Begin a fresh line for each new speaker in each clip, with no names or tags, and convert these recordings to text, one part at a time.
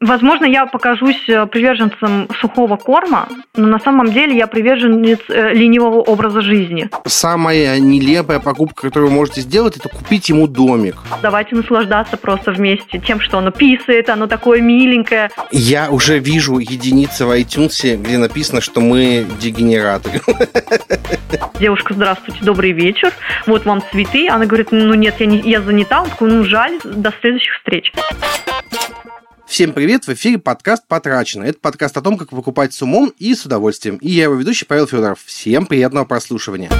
Возможно, я покажусь э, приверженцем сухого корма, но на самом деле я приверженец э, ленивого образа жизни.
Самая нелепая покупка, которую вы можете сделать, это купить ему домик.
Давайте наслаждаться просто вместе тем, что оно писает, оно такое миленькое.
Я уже вижу единицы в iTunes, где написано, что мы дегенераты.
Девушка, здравствуйте, добрый вечер. Вот вам цветы. Она говорит, ну нет, я, не, я занята. Он такой, ну жаль, до следующих встреч.
Всем привет, в эфире подкаст «Потрачено». Это подкаст о том, как покупать с умом и с удовольствием. И я его ведущий Павел Федоров. Всем приятного прослушивания.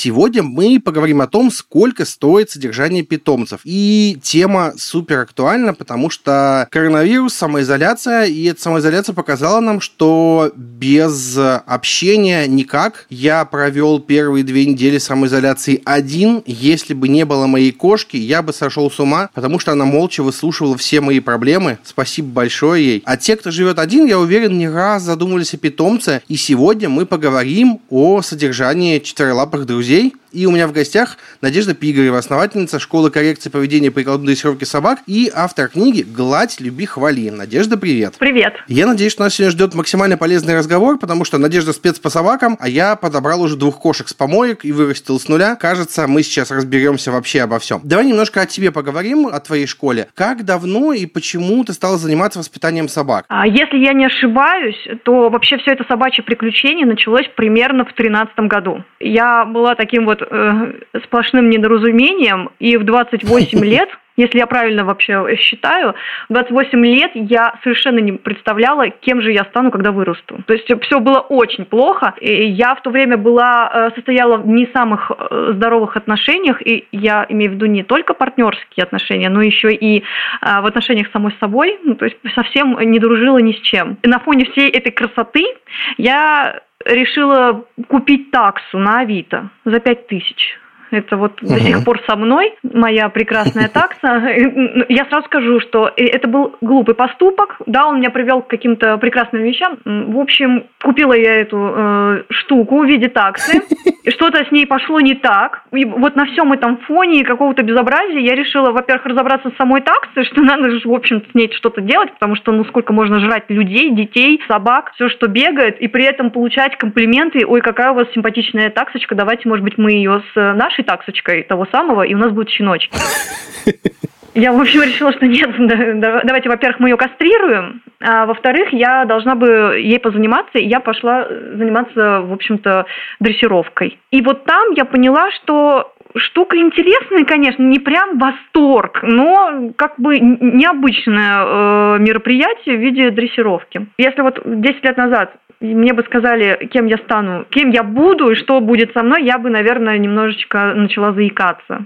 Сегодня мы поговорим о том, сколько стоит содержание питомцев. И тема супер актуальна, потому что коронавирус, самоизоляция, и эта самоизоляция показала нам, что без общения никак. Я провел первые две недели самоизоляции один. Если бы не было моей кошки, я бы сошел с ума, потому что она молча выслушивала все мои проблемы. Спасибо большое ей. А те, кто живет один, я уверен, не раз задумывались о питомце. И сегодня мы поговорим о содержании четверолапых друзей друзей. И у меня в гостях Надежда Пигарева, основательница школы коррекции поведения и прикладной дрессировки собак и автор книги «Гладь, люби, хвали». Надежда, привет.
Привет.
Я надеюсь, что нас сегодня ждет максимально полезный разговор, потому что Надежда спец по собакам, а я подобрал уже двух кошек с помоек и вырастил с нуля. Кажется, мы сейчас разберемся вообще обо всем. Давай немножко о тебе поговорим, о твоей школе. Как давно и почему ты стала заниматься воспитанием собак?
А если я не ошибаюсь, то вообще все это собачье приключение началось примерно в 2013 году. Я была таким вот э, сплошным недоразумением, и в 28 лет если я правильно вообще считаю, 28 лет я совершенно не представляла, кем же я стану, когда вырасту. То есть все было очень плохо. И я в то время была, э, состояла в не самых э, здоровых отношениях, и я имею в виду не только партнерские отношения, но еще и в отношениях с самой собой. Ну, то есть совсем не дружила ни с чем. И на фоне всей этой красоты я решила купить таксу на Авито за пять тысяч. Это вот угу. до сих пор со мной, моя прекрасная такса. Я сразу скажу, что это был глупый поступок. Да, он меня привел к каким-то прекрасным вещам. В общем, купила я эту э, штуку в виде таксы. Что-то с ней пошло не так. И вот на всем этом фоне какого-то безобразия я решила, во-первых, разобраться с самой таксой, что надо же, в общем с ней что-то делать, потому что, ну, сколько можно жрать людей, детей, собак, все, что бегает, и при этом получать комплименты. Ой, какая у вас симпатичная таксочка, давайте, может быть, мы ее с нашей нашей таксочкой того самого, и у нас будет щеночек. Я, в общем, решила, что нет, давайте, во-первых, мы ее кастрируем, а во-вторых, я должна бы ей позаниматься, и я пошла заниматься, в общем-то, дрессировкой. И вот там я поняла, что штука интересная, конечно, не прям восторг, но как бы необычное э, мероприятие в виде дрессировки. Если вот 10 лет назад мне бы сказали, кем я стану, кем я буду и что будет со мной, я бы, наверное, немножечко начала заикаться.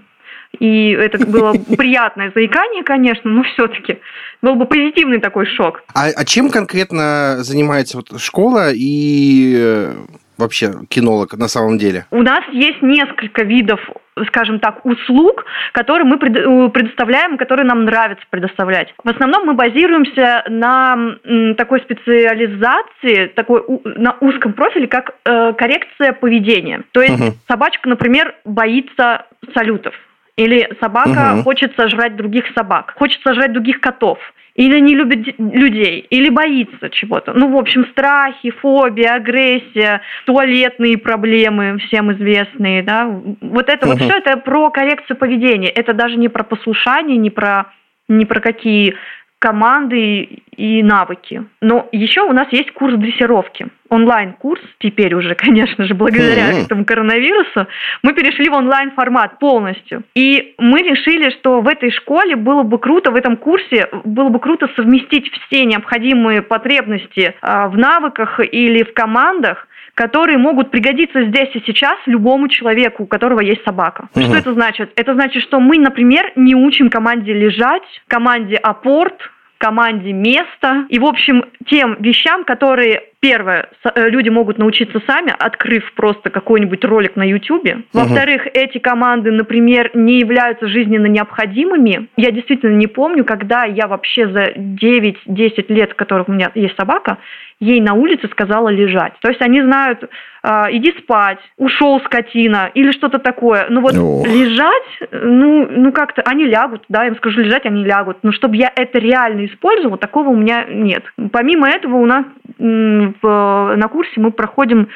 И это было приятное заикание, конечно, но все-таки был бы позитивный такой шок.
А, а чем конкретно занимается вот школа и э, вообще кинолог на самом деле?
У нас есть несколько видов скажем так, услуг, которые мы э, предоставляем, которые нам нравится предоставлять. В основном мы базируемся на такой специализации, такой на узком профиле, как э, коррекция поведения. То есть угу. собачка, например, боится салютов. Или собака угу. хочет сожрать других собак, хочет сожрать других котов или не любит людей, или боится чего-то. Ну, в общем, страхи, фобии, агрессия, туалетные проблемы, всем известные, да. Вот это угу. вот все это про коррекцию поведения. Это даже не про послушание, не про, не про какие команды и навыки. Но еще у нас есть курс дрессировки. Онлайн-курс, теперь уже, конечно же, благодаря mm-hmm. этому коронавирусу, мы перешли в онлайн-формат полностью. И мы решили, что в этой школе было бы круто, в этом курсе было бы круто совместить все необходимые потребности а, в навыках или в командах, которые могут пригодиться здесь и сейчас любому человеку, у которого есть собака. Угу. Что это значит? Это значит, что мы, например, не учим команде лежать, команде апорт, команде место и, в общем, тем вещам, которые Первое, э, люди могут научиться сами, открыв просто какой-нибудь ролик на YouTube. Во-вторых, эти команды, например, не являются жизненно необходимыми. Я действительно не помню, когда я вообще за 9-10 лет, в которых у меня есть собака, ей на улице сказала лежать. То есть они знают э, иди спать, ушел скотина или что-то такое. Ну вот Ох. лежать, ну, ну как-то они лягут, да, я им скажу лежать, они лягут. Но чтобы я это реально использовала, такого у меня нет. Помимо этого у нас в, на курсе мы проходим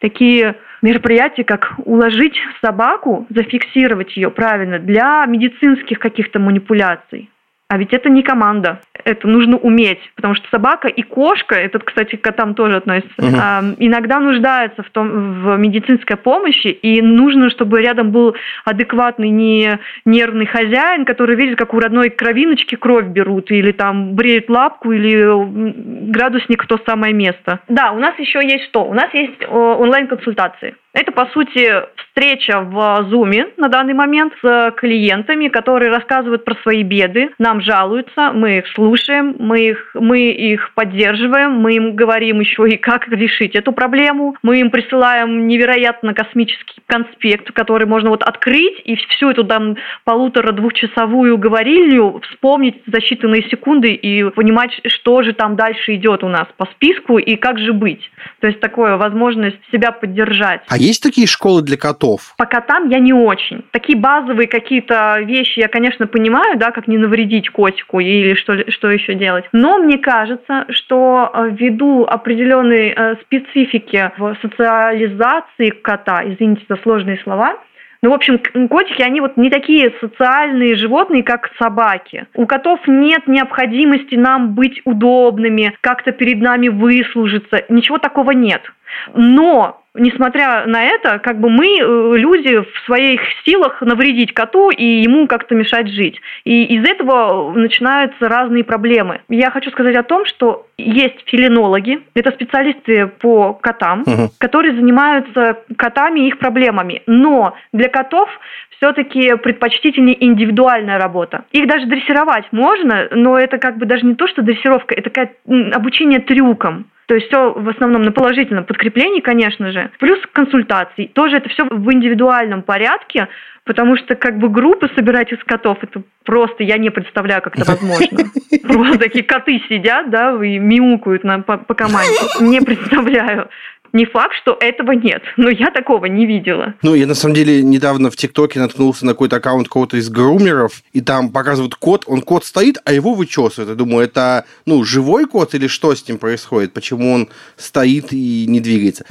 такие мероприятия, как уложить собаку, зафиксировать ее правильно для медицинских каких-то манипуляций. А ведь это не команда это нужно уметь, потому что собака и кошка, этот, кстати, к котам тоже относится, угу. э, иногда нуждаются в, том, в медицинской помощи, и нужно, чтобы рядом был адекватный, не нервный хозяин, который видит, как у родной кровиночки кровь берут, или там бреют лапку, или градусник в то самое место. Да, у нас еще есть что? У нас есть онлайн-консультации. Это, по сути, встреча в Zoom на данный момент с клиентами, которые рассказывают про свои беды, нам жалуются, мы их слушаем, мы их, мы их поддерживаем, мы им говорим еще и как решить эту проблему, мы им присылаем невероятно космический конспект, который можно вот открыть и всю эту там полутора-двухчасовую говорилью вспомнить за считанные секунды и понимать, что же там дальше идет у нас по списку и как же быть. То есть такое возможность себя поддержать.
А есть такие школы для котов?
По котам я не очень. Такие базовые какие-то вещи я, конечно, понимаю, да, как не навредить котику или что, что еще делать. Но мне кажется, что э, ввиду определенной э, специфики в социализации кота, извините за сложные слова, ну, в общем, котики, они вот не такие социальные животные, как собаки. У котов нет необходимости нам быть удобными, как-то перед нами выслужиться. Ничего такого нет. Но несмотря на это, как бы мы, э, люди, в своих силах навредить коту и ему как-то мешать жить. И из этого начинаются разные проблемы. Я хочу сказать о том, что есть филинологи, это специалисты по котам, угу. которые занимаются котами и их проблемами. Но для котов все-таки предпочтительнее индивидуальная работа. Их даже дрессировать можно, но это как бы даже не то, что дрессировка, это обучение трюкам. То есть все в основном на положительном подкреплении, конечно же. Плюс консультации. Тоже это все в индивидуальном порядке, потому что как бы группы собирать из котов, это просто я не представляю, как это возможно. Просто такие коты сидят, да, и мяукают на, по, по команде. Не представляю. Не факт, что этого нет, но я такого не видела.
Ну, я на самом деле недавно в ТикТоке наткнулся на какой-то аккаунт кого-то из грумеров, и там показывают кот, он кот стоит, а его вычесывают. Я думаю, это, ну, живой кот или что с ним происходит? Почему он стоит и не двигается?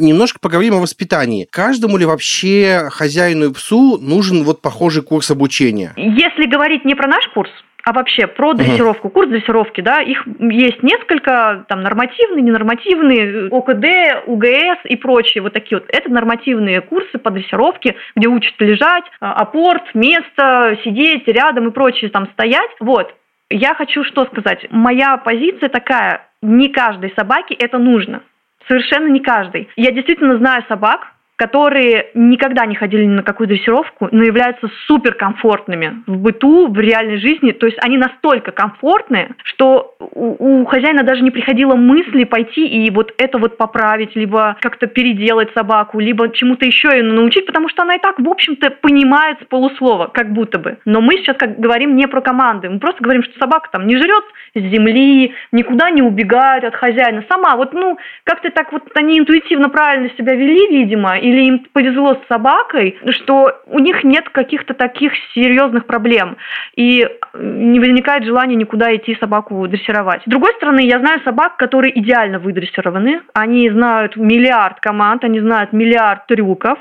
немножко поговорим о воспитании. Каждому ли вообще хозяину и псу нужен вот похожий курс обучения?
Если говорить не про наш курс, а вообще про дрессировку, курс дрессировки, да, их есть несколько, там, нормативные, ненормативные, ОКД, УГС и прочие вот такие вот. Это нормативные курсы по дрессировке, где учат лежать, а, апорт, место, сидеть рядом и прочее, там, стоять. Вот. Я хочу что сказать. Моя позиция такая, не каждой собаке это нужно. Совершенно не каждой. Я действительно знаю собак, которые никогда не ходили ни на какую дрессировку, но являются суперкомфортными в быту, в реальной жизни. То есть они настолько комфортные, что у, у хозяина даже не приходило мысли пойти и вот это вот поправить, либо как-то переделать собаку, либо чему-то еще ее научить, потому что она и так, в общем-то, понимает с полуслова, как будто бы. Но мы сейчас как говорим не про команды, мы просто говорим, что собака там не жрет с земли, никуда не убегает от хозяина. Сама вот, ну, как-то так вот они интуитивно правильно себя вели, видимо, или им повезло с собакой, что у них нет каких-то таких серьезных проблем, и не возникает желания никуда идти собаку дрессировать. С другой стороны, я знаю собак, которые идеально выдрессированы, они знают миллиард команд, они знают миллиард трюков,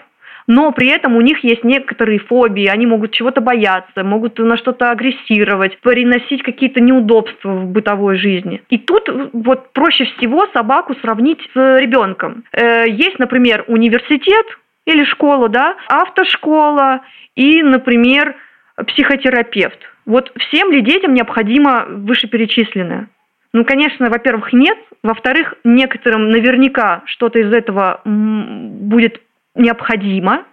но при этом у них есть некоторые фобии, они могут чего-то бояться, могут на что-то агрессировать, приносить какие-то неудобства в бытовой жизни. И тут вот проще всего собаку сравнить с ребенком. Э, есть, например, университет или школа, да, автошкола и, например, психотерапевт. Вот всем ли детям необходимо вышеперечисленное? Ну, конечно, во-первых, нет. Во-вторых, некоторым наверняка что-то из этого будет необходимо,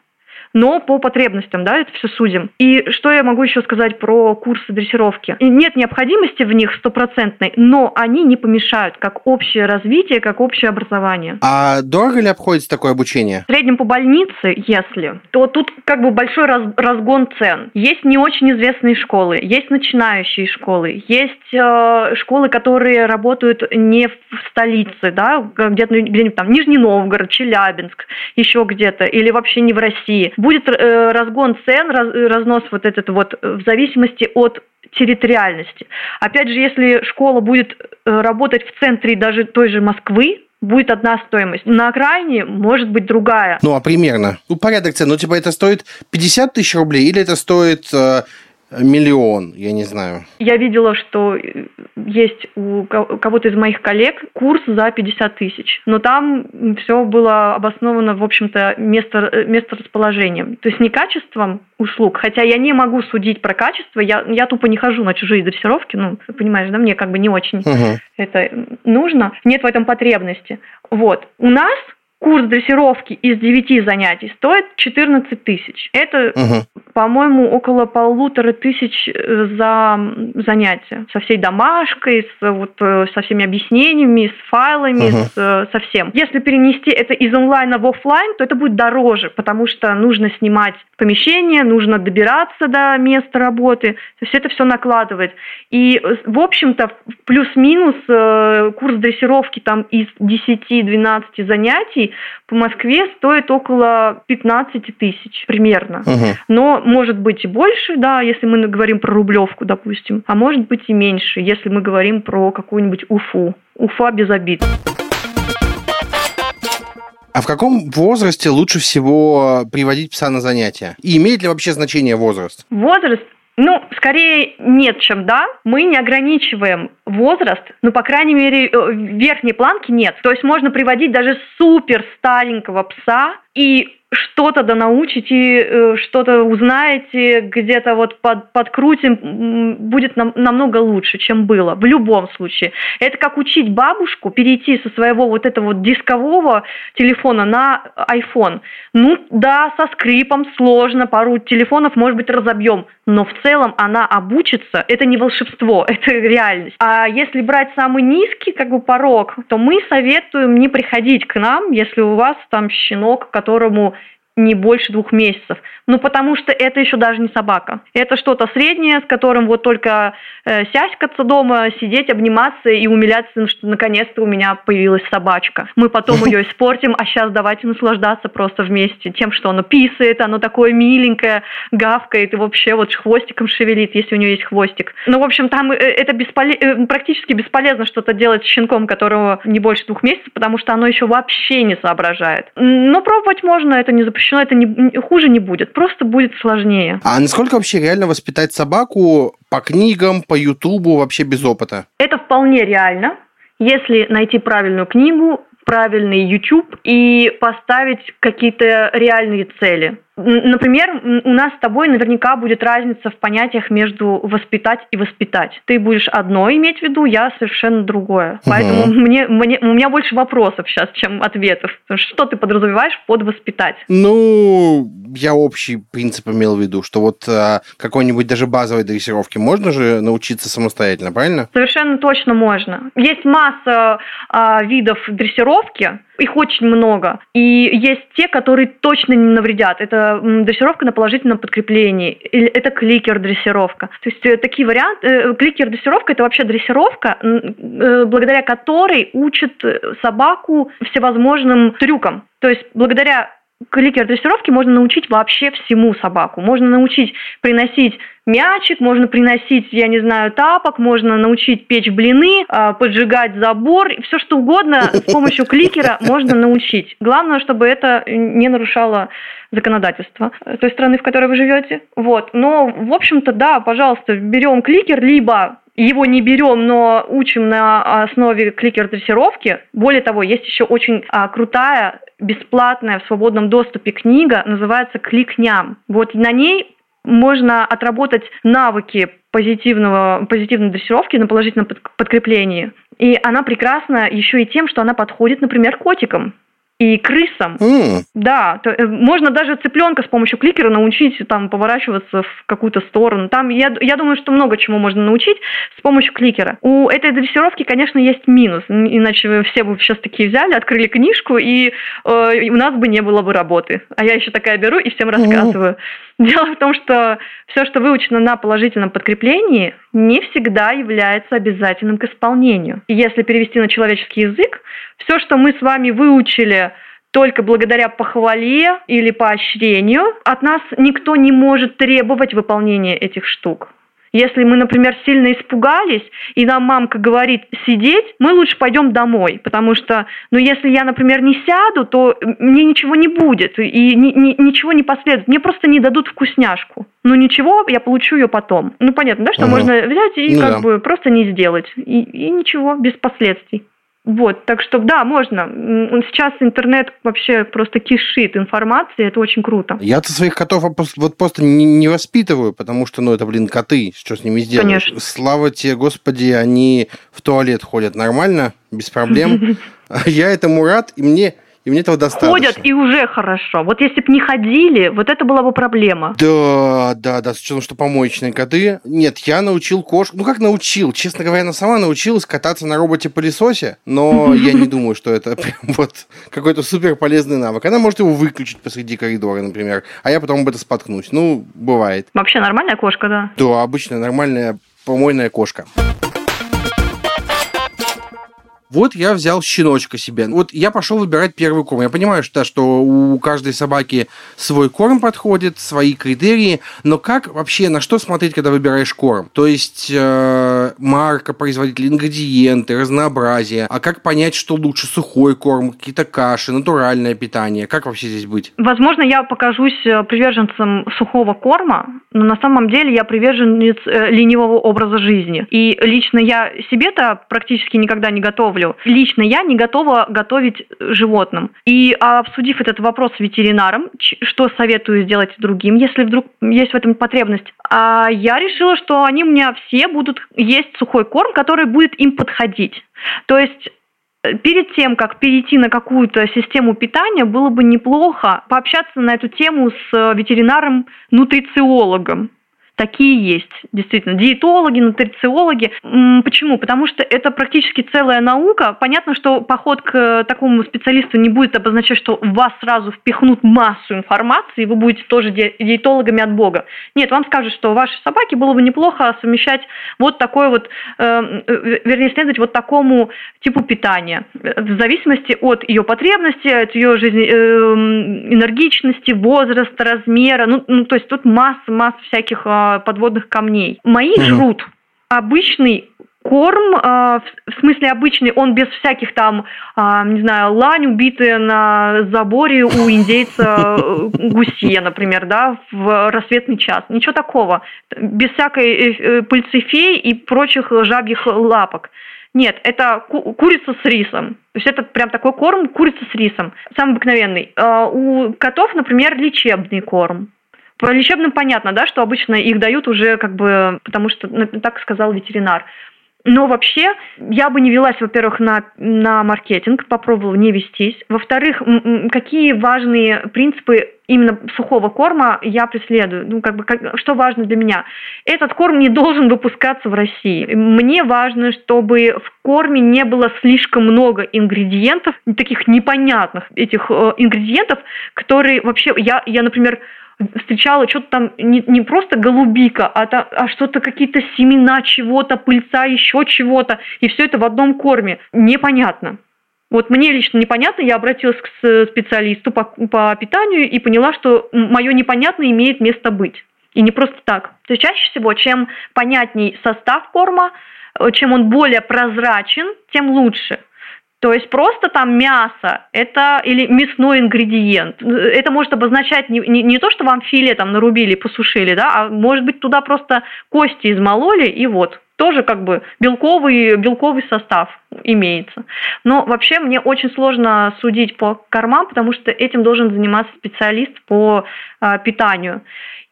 но по потребностям, да, это все судим. И что я могу еще сказать про курсы дрессировки? Нет необходимости в них стопроцентной, но они не помешают как общее развитие, как общее образование.
А дорого ли обходится такое обучение?
В среднем по больнице, если, то тут как бы большой раз, разгон цен. Есть не очень известные школы, есть начинающие школы, есть э, школы, которые работают не в столице, да, где-то где-нибудь там Нижний Новгород, Челябинск, еще где-то, или вообще не в России. Будет э, разгон цен, раз, разнос вот этот вот в зависимости от территориальности. Опять же, если школа будет э, работать в центре даже той же Москвы, будет одна стоимость. На окраине может быть другая.
Ну, а примерно? Ну, порядок цен. Ну, типа, это стоит 50 тысяч рублей или это стоит э, миллион, я не знаю.
Я видела, что есть у кого-то из моих коллег курс за 50 тысяч, но там все было обосновано, в общем-то, место, место расположением. То есть не качеством услуг, хотя я не могу судить про качество, я, я тупо не хожу на чужие дрессировки, ну, понимаешь, да, мне как бы не очень угу. это нужно, нет в этом потребности. Вот. У нас курс дрессировки из 9 занятий стоит 14 тысяч. Это, угу. по-моему, около полутора тысяч э, за занятие. Со всей домашкой, с, вот, э, со всеми объяснениями, с файлами, угу. с, э, со всем. Если перенести это из онлайна в офлайн, то это будет дороже, потому что нужно снимать помещение, нужно добираться до места работы. То есть это все накладывает. И, в общем-то, плюс-минус курс дрессировки там из 10-12 занятий по Москве стоит около 15 тысяч примерно. Угу. Но может быть и больше, да, если мы говорим про Рублевку, допустим, а может быть и меньше, если мы говорим про какую-нибудь Уфу. Уфа без обид.
А в каком возрасте лучше всего приводить пса на занятия? И имеет ли вообще значение возраст?
Возраст ну, скорее нет, чем да. Мы не ограничиваем возраст, ну, по крайней мере, э, верхней планки нет. То есть можно приводить даже супер старенького пса и что-то да научите, э, что-то узнаете, где-то вот под, подкрутим, будет нам, намного лучше, чем было, в любом случае. Это как учить бабушку перейти со своего вот этого вот дискового телефона на iPhone. Ну да, со скрипом сложно, пару телефонов, может быть, разобьем, но в целом она обучится, это не волшебство, это реальность. А если брать самый низкий как бы порог, то мы советуем не приходить к нам, если у вас там щенок, которому не больше двух месяцев. Ну, потому что это еще даже не собака. Это что-то среднее, с которым вот только э, сяськаться дома, сидеть, обниматься и умиляться, что наконец-то у меня появилась собачка. Мы потом ее испортим, а сейчас давайте наслаждаться просто вместе тем, что оно писает, оно такое миленькое, гавкает и вообще вот хвостиком шевелит, если у нее есть хвостик. Ну, в общем, там э, это бесполе... Э, практически бесполезно что-то делать с щенком, которого не больше двух месяцев, потому что оно еще вообще не соображает. Но пробовать можно, это не запрещено запрещено, это не, хуже не будет, просто будет сложнее.
А насколько вообще реально воспитать собаку по книгам, по Ютубу, вообще без опыта?
Это вполне реально. Если найти правильную книгу, правильный YouTube и поставить какие-то реальные цели. Например, у нас с тобой наверняка будет разница в понятиях между воспитать и воспитать. Ты будешь одно иметь в виду, я совершенно другое. Угу. Поэтому мне, мне, у меня больше вопросов сейчас, чем ответов. Что ты подразумеваешь под воспитать?
Ну, я общий принцип имел в виду, что вот а, какой-нибудь даже базовой дрессировки можно же научиться самостоятельно, правильно?
Совершенно точно можно. Есть масса а, видов дрессировки, их очень много. И есть те, которые точно не навредят. Это дрессировка на положительном подкреплении. Или это кликер-дрессировка. То есть э, такие варианты. Э, кликер-дрессировка – это вообще дрессировка, э, благодаря которой учат собаку всевозможным трюкам. То есть благодаря кликер дрессировки можно научить вообще всему собаку. Можно научить приносить мячик, можно приносить, я не знаю, тапок, можно научить печь блины, а, поджигать забор, все что угодно с помощью кликера можно научить. Главное, чтобы это не нарушало законодательство той страны, в которой вы живете. Вот. Но, в общем-то, да, пожалуйста, берем кликер, либо его не берем, но учим на основе кликер-дрессировки. Более того, есть еще очень а, крутая, бесплатная в свободном доступе книга, называется «Кликням». Вот на ней можно отработать навыки позитивного, позитивной дрессировки на положительном подкреплении. И она прекрасна еще и тем, что она подходит, например, котикам. И крысам.
М,
Да, то, э, можно даже цыпленка с помощью кликера научить там поворачиваться в какую-то сторону. Там я, я думаю, что много чему можно научить с помощью кликера. У этой дрессировки, конечно, есть минус, иначе все бы сейчас такие взяли, открыли книжку и, э, и у нас бы не было бы работы. А я еще такая беру и всем рассказываю. Дело в том, что все, что выучено на положительном подкреплении, не всегда является обязательным к исполнению. И если перевести на человеческий язык, все, что мы с вами выучили только благодаря похвале или поощрению, от нас никто не может требовать выполнения этих штук. Если мы, например, сильно испугались, и нам мамка говорит сидеть, мы лучше пойдем домой, потому что, ну, если я, например, не сяду, то мне ничего не будет, и ни- ни- ничего не последует. Мне просто не дадут вкусняшку. Ну, ничего, я получу ее потом. Ну, понятно, да, что
Ага.
можно взять и
Ну
как
да.
бы просто не сделать. И, и ничего, без последствий. Вот, так что да, можно. Сейчас интернет вообще просто кишит информацией, это очень круто.
Я-то своих котов вот просто не, не воспитываю, потому что, ну, это, блин, коты, что с ними сделаешь?
Конечно.
Слава тебе, Господи, они в туалет ходят нормально, без проблем. Я этому рад, и мне, и мне этого достаточно.
Ходят и уже хорошо. Вот если бы не ходили, вот это была бы проблема.
Да, да, да, с учетом, что помоечные коты. Нет, я научил кошку. Ну как научил? Честно говоря, она сама научилась кататься на роботе-пылесосе, но я не думаю, что это прям вот какой-то супер полезный навык. Она может его выключить посреди коридора, например, а я потом об это споткнусь. Ну, бывает.
Вообще нормальная кошка, да.
Да, обычная нормальная помойная кошка. Вот я взял щеночка себе. Вот я пошел выбирать первый корм. Я понимаю, что, что у каждой собаки свой корм подходит, свои критерии, но как вообще, на что смотреть, когда выбираешь корм? То есть э, марка, производитель, ингредиенты, разнообразие. А как понять, что лучше, сухой корм, какие-то каши, натуральное питание? Как вообще здесь быть?
Возможно, я покажусь э, приверженцем сухого корма, но на самом деле я приверженец э, ленивого образа жизни. И лично я себе-то практически никогда не готовлю. Лично я не готова готовить животным. И обсудив этот вопрос с ветеринаром, что советую сделать другим, если вдруг есть в этом потребность, а я решила, что они у меня все будут есть сухой корм, который будет им подходить. То есть э, Перед тем, как перейти на какую-то систему питания, было бы неплохо пообщаться на эту тему с э, ветеринаром-нутрициологом. Такие есть, действительно. Диетологи, нутрициологи. Почему? Потому что это практически целая наука. Понятно, что поход к э, такому специалисту не будет обозначать, что вас сразу впихнут массу информации, и вы будете тоже ди- диетологами от Бога. Нет, вам скажут, что вашей собаки было бы неплохо совмещать вот такой вот, э, э, вернее, следовать вот такому типу питания. В зависимости от ее потребности, от ее жизни, энергичности, возраста, размера. Ну, ну, то есть тут масса, масса всяких а, подводных камней. Мои
Мгм.
жрут обычный корм, а, в смысле обычный, он без всяких там, а, не знаю, лань, убитая на заборе у индейца э, гусье, например, да, в рассветный час. Ничего такого. Без всякой э, э, пыльцы фей и прочих жабьих лапок. Нет, это ку- курица с рисом. То есть это прям такой корм курица с рисом. Самый обыкновенный. У котов, например, лечебный корм. По лечебным понятно, да, что обычно их дают уже как бы, потому что ну, так сказал ветеринар. Но вообще я бы не велась, во-первых, на, на маркетинг, попробовала не вестись. Во-вторых, какие важные принципы именно сухого корма я преследую? Ну, как бы, как- что важно для меня? Этот корм не должен выпускаться в России. Мне важно, чтобы в корме не было слишком много ингредиентов, таких непонятных этих э, ингредиентов, которые вообще... Я, я например, встречала что-то там не, не просто голубика, а, та- а что-то какие-то семена чего-то, пыльца, еще чего-то, и все это в одном корме. Непонятно. Вот мне лично непонятно, я обратилась к специалисту по, по питанию и поняла, что мое непонятно имеет место быть. И не просто так. То есть чаще всего, чем понятней состав корма, э, чем он более прозрачен, тем лучше. То есть просто там мясо это или мясной ингредиент. Это может обозначать не, не, не то, что вам филе там нарубили, посушили, да, а может быть туда просто кости измололи и вот тоже как бы белковый, белковый состав имеется. Но вообще мне очень сложно судить по кормам, потому что этим должен заниматься специалист по э, питанию.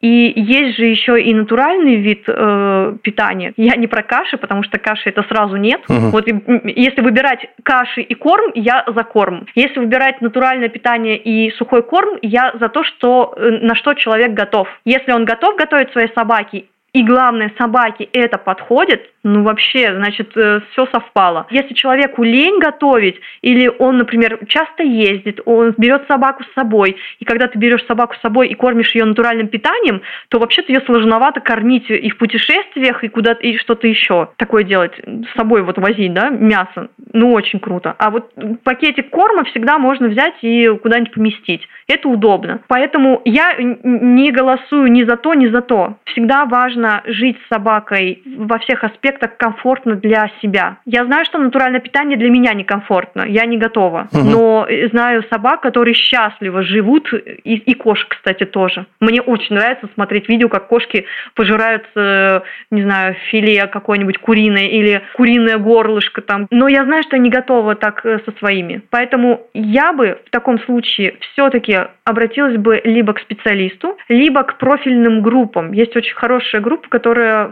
И есть же еще и натуральный вид э, питания. Я не про каши, потому что каши это сразу нет. Угу. Вот если выбирать каши и корм, я за корм. Если выбирать натуральное питание и сухой корм, я за то, что э, на что человек готов. Если он готов готовить своей собаке и главное, собаке это подходит, ну вообще, значит, э, все совпало. Если человеку лень готовить, или он, например, часто ездит, он берет собаку с собой, и когда ты берешь собаку с собой и кормишь ее натуральным питанием, то вообще-то ее сложновато кормить и в путешествиях, и куда-то, и что-то еще такое делать, с собой вот возить, да, мясо. Ну, очень круто. А вот пакетик корма всегда можно взять и куда-нибудь поместить. Это удобно. Поэтому я не голосую ни за то, ни за то. Всегда важно жить с собакой во всех аспектах комфортно для себя. Я знаю, что натуральное питание для меня некомфортно, я не готова. Угу. Но знаю собак, которые счастливо живут, и, и кошек, кстати, тоже. Мне очень нравится смотреть видео, как кошки пожирают, не знаю, филе какое-нибудь куриное или куриное горлышко там. Но я знаю, что я не готова так э, со своими. Поэтому я бы в таком случае все-таки обратилась бы либо к специалисту, либо к профильным группам. Есть очень хорошая группа, которая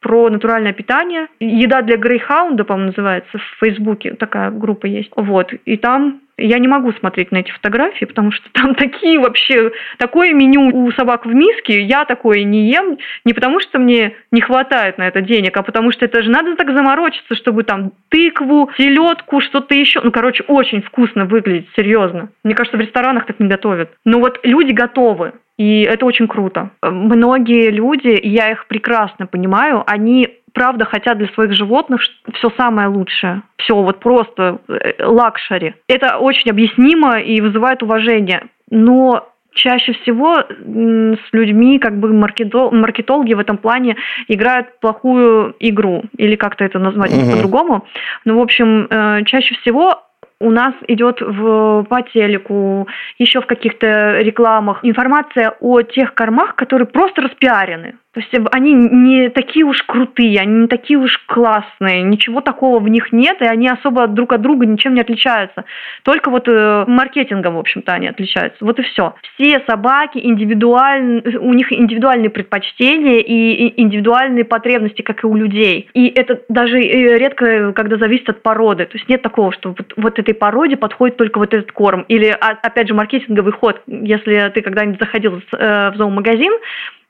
про натуральное питание. Еда для грейхаунда, по-моему, называется, в Фейсбуке такая группа есть. Вот. И там я не могу смотреть на эти фотографии, потому что там такие вообще, такое меню у собак в миске, я такое не ем, не потому что мне не хватает на это денег, а потому что это же надо так заморочиться, чтобы там тыкву, селедку, что-то еще. Ну, короче, очень вкусно выглядит, серьезно. Мне кажется, в ресторанах так не готовят. Но вот люди готовы. И это очень круто. Многие люди, я их прекрасно понимаю, они правда хотят для своих животных все самое лучшее. Все, вот просто э, luxury. Это очень объяснимо и вызывает уважение. Но чаще всего с людьми как бы маркетологи в этом плане играют плохую игру или как-то это назвать угу. по-другому. Ну, в общем, э, чаще всего у нас идет в, по телеку, еще в каких-то рекламах информация о тех кормах, которые просто распиарены. То есть они не такие уж крутые, они не такие уж классные, ничего такого в них нет, и они особо друг от друга ничем не отличаются. Только вот э, маркетингом, в общем-то, они отличаются. Вот и все. Все собаки индивидуальны, у них индивидуальные предпочтения и индивидуальные потребности, как и у людей. И это даже э, редко, когда зависит от породы. То есть нет такого, что вот, вот этой породе подходит только вот этот корм. Или, а, опять же, маркетинговый ход. Если ты когда-нибудь заходил э, в зоомагазин,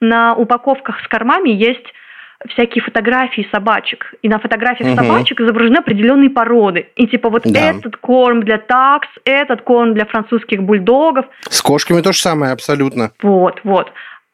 на упаковках с кормами есть всякие фотографии собачек. И на фотографиях угу. собачек изображены определенные породы. И типа вот да. этот корм для такс, этот корм для французских бульдогов.
С кошками то же самое абсолютно.
Вот, вот.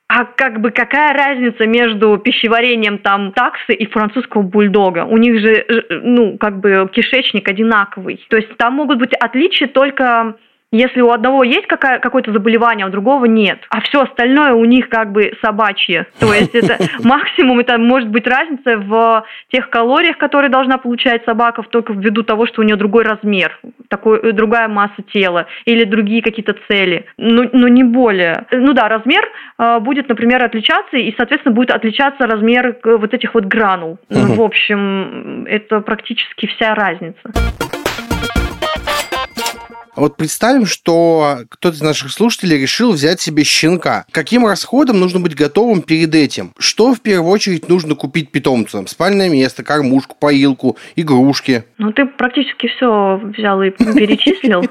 А как бы какая разница между пищеварением там таксы и французского бульдога? У них же, ну, как бы кишечник одинаковый. То есть там могут быть отличия только если у одного есть какая, какое-то заболевание, а у другого нет, а все остальное у них как бы собачье. То есть это максимум, это может быть разница в тех калориях, которые должна получать собака, только ввиду того, что у нее другой размер, такой, э, другая масса тела или другие какие-то цели, но, но не более. Ну да, размер э, будет, например, отличаться, и, соответственно, будет отличаться размер э, вот этих вот гранул. Ну, в общем, это практически вся разница.
Вот представим, что кто-то из наших слушателей решил взять себе щенка. Каким расходом нужно быть готовым перед этим? Что в первую очередь нужно купить питомцам? Спальное место, кормушку, поилку, игрушки?
Ну, ты практически все взял и перечислил.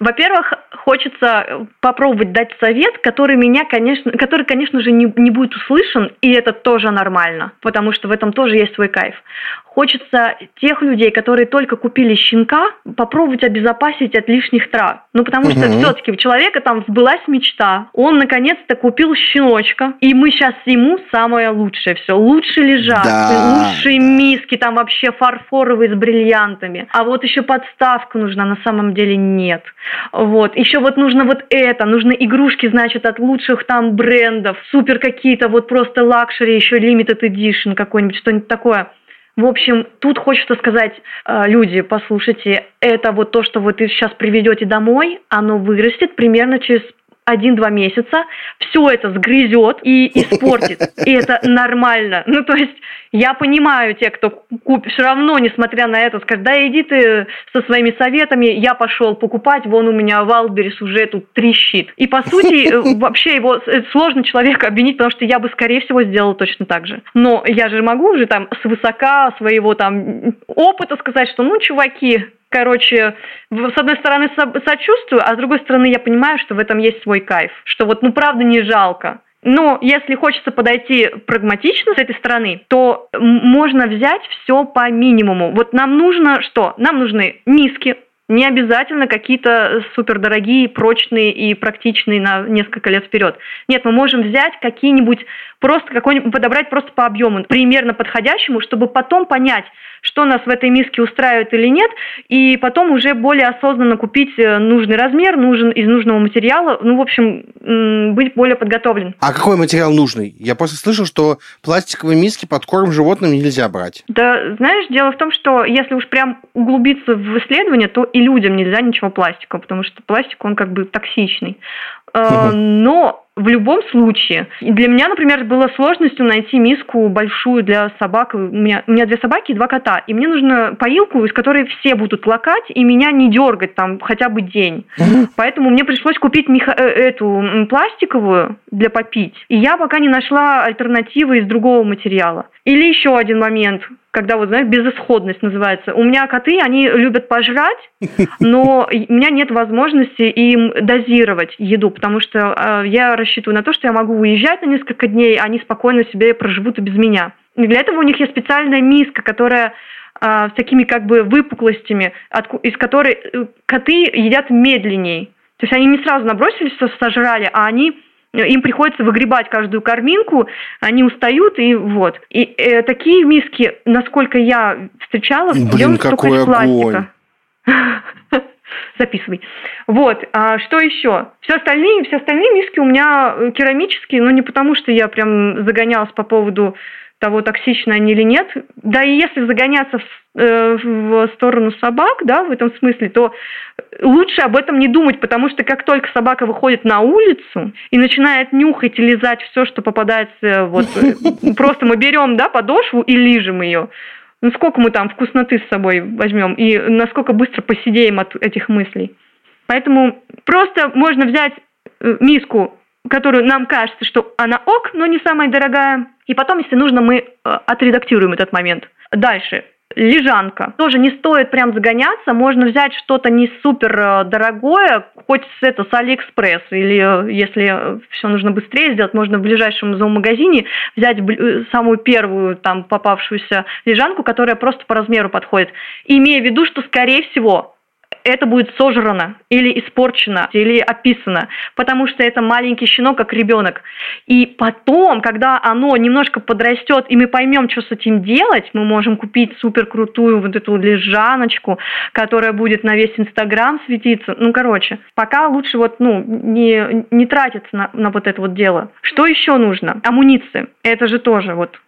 Во-первых, хочется попробовать дать совет, который меня, конечно, который, конечно же, не, не будет услышан, и это тоже нормально, потому что в этом тоже есть свой кайф. Хочется тех людей, которые только купили щенка, попробовать обезопасить от лишних трат. Ну, потому что угу. все-таки у человека там сбылась мечта. Он наконец-то купил щеночка, и мы сейчас ему самое лучшее все. Лучше лежат, да. лучшие миски, там вообще фарфоровые с бриллиантами. А вот еще подставка нужна, на самом деле нет. Вот. Еще вот нужно вот это, нужны игрушки, значит, от лучших там брендов, супер какие-то вот просто luxury, еще limited edition какой-нибудь, что-нибудь такое. В общем, тут хочется сказать, э, люди, послушайте, это вот то, что вы сейчас приведете домой, оно вырастет примерно через один-два месяца, все это сгрызет и испортит. И это нормально. Ну, то есть я понимаю те, кто купит, все равно, несмотря на это, скажет, да иди ты со своими советами, я пошел покупать, вон у меня Валберис уже тут трещит. И по сути, э, вообще его э, сложно человека обвинить, потому что я бы, скорее всего, сделала точно так же. Но я же могу уже там с высока своего там опыта сказать, что ну, чуваки, короче, с одной стороны сочувствую, а с другой стороны я понимаю, что в этом есть свой кайф, что вот ну правда не жалко. Но если хочется подойти прагматично с этой стороны, то можно взять все по минимуму. Вот нам нужно что? Нам нужны миски, не обязательно какие-то супердорогие, прочные и практичные на несколько лет вперед. Нет, мы можем взять какие-нибудь, просто какой-нибудь, подобрать просто по объему, примерно подходящему, чтобы потом понять, что нас в этой миске устраивает или нет, и потом уже более осознанно купить э, нужный размер, нужен из нужного материала, ну, в общем, быть более подготовлен.
А какой материал нужный? Я просто слышал, что пластиковые миски под корм животным нельзя брать.
Да, знаешь, дело в том, что если уж прям углубиться в исследование, то и людям нельзя ничего пластикового, потому что пластик, он как бы токсичный. Э, но в любом случае, для меня, например, было сложностью найти миску большую для собак. У меня, у меня две собаки и два кота. И мне нужно поилку, из которой все будут лакать, и меня не дергать там хотя бы день. Поэтому мне пришлось купить меха- э, эту пластиковую для попить. И я пока не нашла альтернативы из другого материала. Или еще один момент когда вот, знаешь, безысходность называется. У меня коты, они любят пожрать, но у меня нет возможности им дозировать еду, потому что э, я рассчитываю на то, что я могу уезжать на несколько дней, а они спокойно себе проживут и без меня. И для этого у них есть специальная миска, которая э, с такими как бы выпуклостями, из которой э, коты едят медленней. То есть они не сразу набросились, сожрали, а они им приходится выгребать каждую корминку, они устают, и вот. И э, такие миски, насколько я встречала,
Блин, какой пластика.
Записывай. Вот, а что еще? Все остальные, все остальные миски у меня э, керамические, но не потому, что я прям загонялась по поводу того, токсичны они или нет. Да и если загоняться в, э, в сторону собак, да, в этом смысле, то лучше об этом не думать, потому что как только собака выходит на улицу и начинает нюхать и лизать все, что попадается, вот просто мы берем, да, подошву и лижем ее. Ну сколько мы там вкусноты с собой возьмем и насколько быстро поседеем от этих мыслей. Поэтому просто можно взять э, миску которую нам кажется, что она ок, но не самая дорогая. И потом, если нужно, мы э, отредактируем этот момент. Дальше. Лежанка. Тоже не стоит прям загоняться, можно взять что-то не супер э, дорогое, хоть с, это, с Алиэкспресс, или э, если все нужно быстрее сделать, можно в ближайшем зоомагазине взять самую первую там попавшуюся лежанку, которая просто по размеру подходит, имея в виду, что, скорее всего, это будет сожрано или испорчено, или описано, потому что это маленький щенок, как ребенок. И потом, когда оно немножко подрастет, и мы поймем, что с этим делать, мы можем купить супер крутую вот эту лежаночку, которая будет на весь Инстаграм светиться. Ну, короче, пока лучше вот, ну, не, не тратиться на, на вот это вот дело. Что еще нужно? Амуниции. Это же тоже вот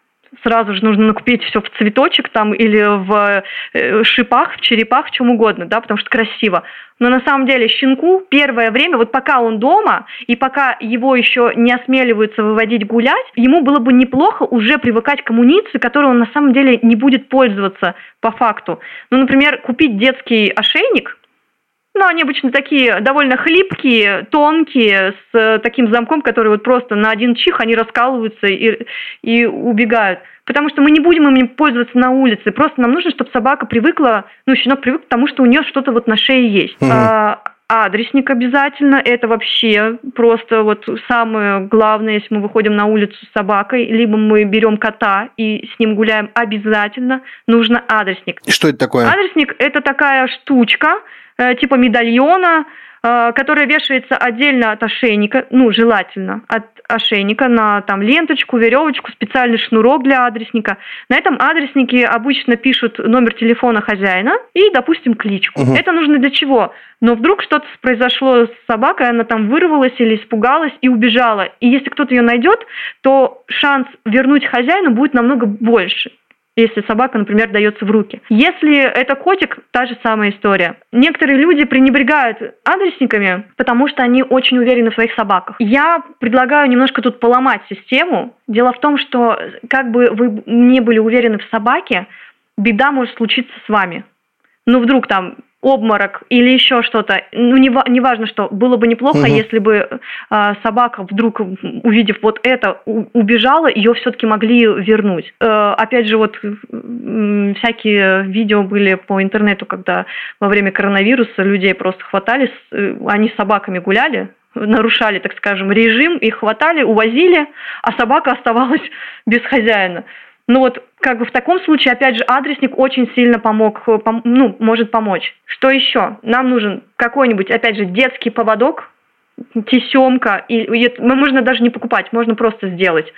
сразу же нужно накупить все в цветочек там или в э, шипах, в черепах, в чем угодно, да, потому что красиво. Но на самом деле щенку первое время, вот пока он дома, и пока его еще не осмеливаются выводить гулять, ему было бы неплохо уже привыкать к амуниции, которой он на самом деле не будет пользоваться по факту. Ну, например, купить детский ошейник, ну, они обычно такие довольно хлипкие, тонкие, с э, таким замком, который вот просто на один чих они раскалываются и, и убегают. Потому что мы не будем ими пользоваться на улице. Просто нам нужно, чтобы собака привыкла, ну, щенок привык к тому, что у нее что-то вот на шее есть. Mm-hmm. А, адресник обязательно. Это вообще просто вот самое главное, если мы выходим на улицу с собакой, либо мы берем кота и с ним гуляем, обязательно нужно адресник.
Что это такое?
Адресник – это такая штучка, Э, типа медальона, э, которая вешается отдельно от ошейника, ну, желательно, от ошейника на там ленточку, веревочку, специальный шнурок для адресника. На этом адреснике обычно пишут номер телефона хозяина и, допустим, кличку. Угу. Это нужно для чего? Но вдруг что-то произошло с собакой, она там вырвалась или испугалась и убежала. И если кто-то ее найдет, то шанс вернуть хозяину будет намного больше. Если собака, например, дается в руки. Если это котик, та же самая история. Некоторые люди пренебрегают адресниками, потому что они очень уверены в своих собаках. Я предлагаю немножко тут поломать систему. Дело в том, что как бы вы не были уверены в собаке, беда может случиться с вами. Ну, вдруг там обморок или еще что-то, ну, не, не важно что, было бы неплохо, угу. если бы э, собака вдруг, увидев вот это, у, убежала, ее все-таки могли вернуть. Э, опять же, вот э, всякие видео были по интернету, когда во время коронавируса людей просто хватали, э, они с собаками гуляли, нарушали, так скажем, режим, их хватали, увозили, а собака оставалась без хозяина. Ну вот, как бы в таком случае, опять же, адресник очень сильно помог, э, пом, ну, может помочь. Что еще? Нам нужен какой-нибудь, опять же, детский поводок, тесемка, и, и можно даже не покупать, можно просто сделать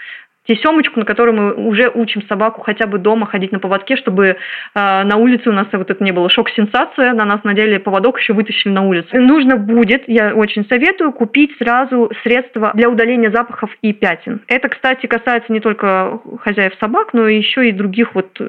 тесемочку, на которой мы уже учим собаку хотя бы дома ходить на поводке, чтобы э, на улице у нас вот это не было шок-сенсация, на нас надели поводок, еще вытащили на улицу. Нужно будет, я очень советую, купить сразу средства для удаления запахов и пятен. Это, кстати, касается не только хозяев собак, но еще и других вот